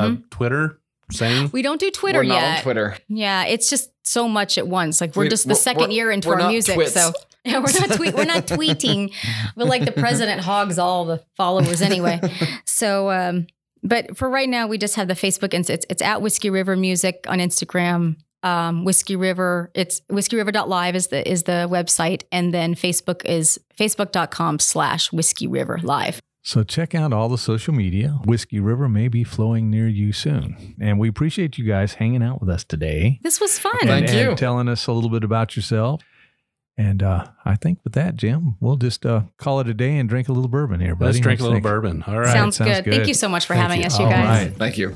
Mhm. Twitter. Same. We don't do Twitter We're not yet. on Twitter. Yeah, it's just so much at once. Like we're We- just the we're- 2nd we're- year into we're our not music, twits. so yeah, we're not tweet, we're not tweeting. But like the president hogs all the followers anyway. So, um, but for right now, we just have the Facebook. And it's it's at Whiskey River Music on Instagram. Um, Whiskey River. It's whiskeyriver.live is the is the website, and then Facebook is facebook.com slash Whiskey River Live. So check out all the social media. Whiskey River may be flowing near you soon. And we appreciate you guys hanging out with us today. This was fun. Thank and, you. Telling us a little bit about yourself. And uh, I think with that, Jim, we'll just uh, call it a day and drink a little bourbon here, buddy. Let's drink a What do little think? bourbon. All right. sounds, sounds good. Thank you so much for Thank having you. us, you All guys. right. Thank you.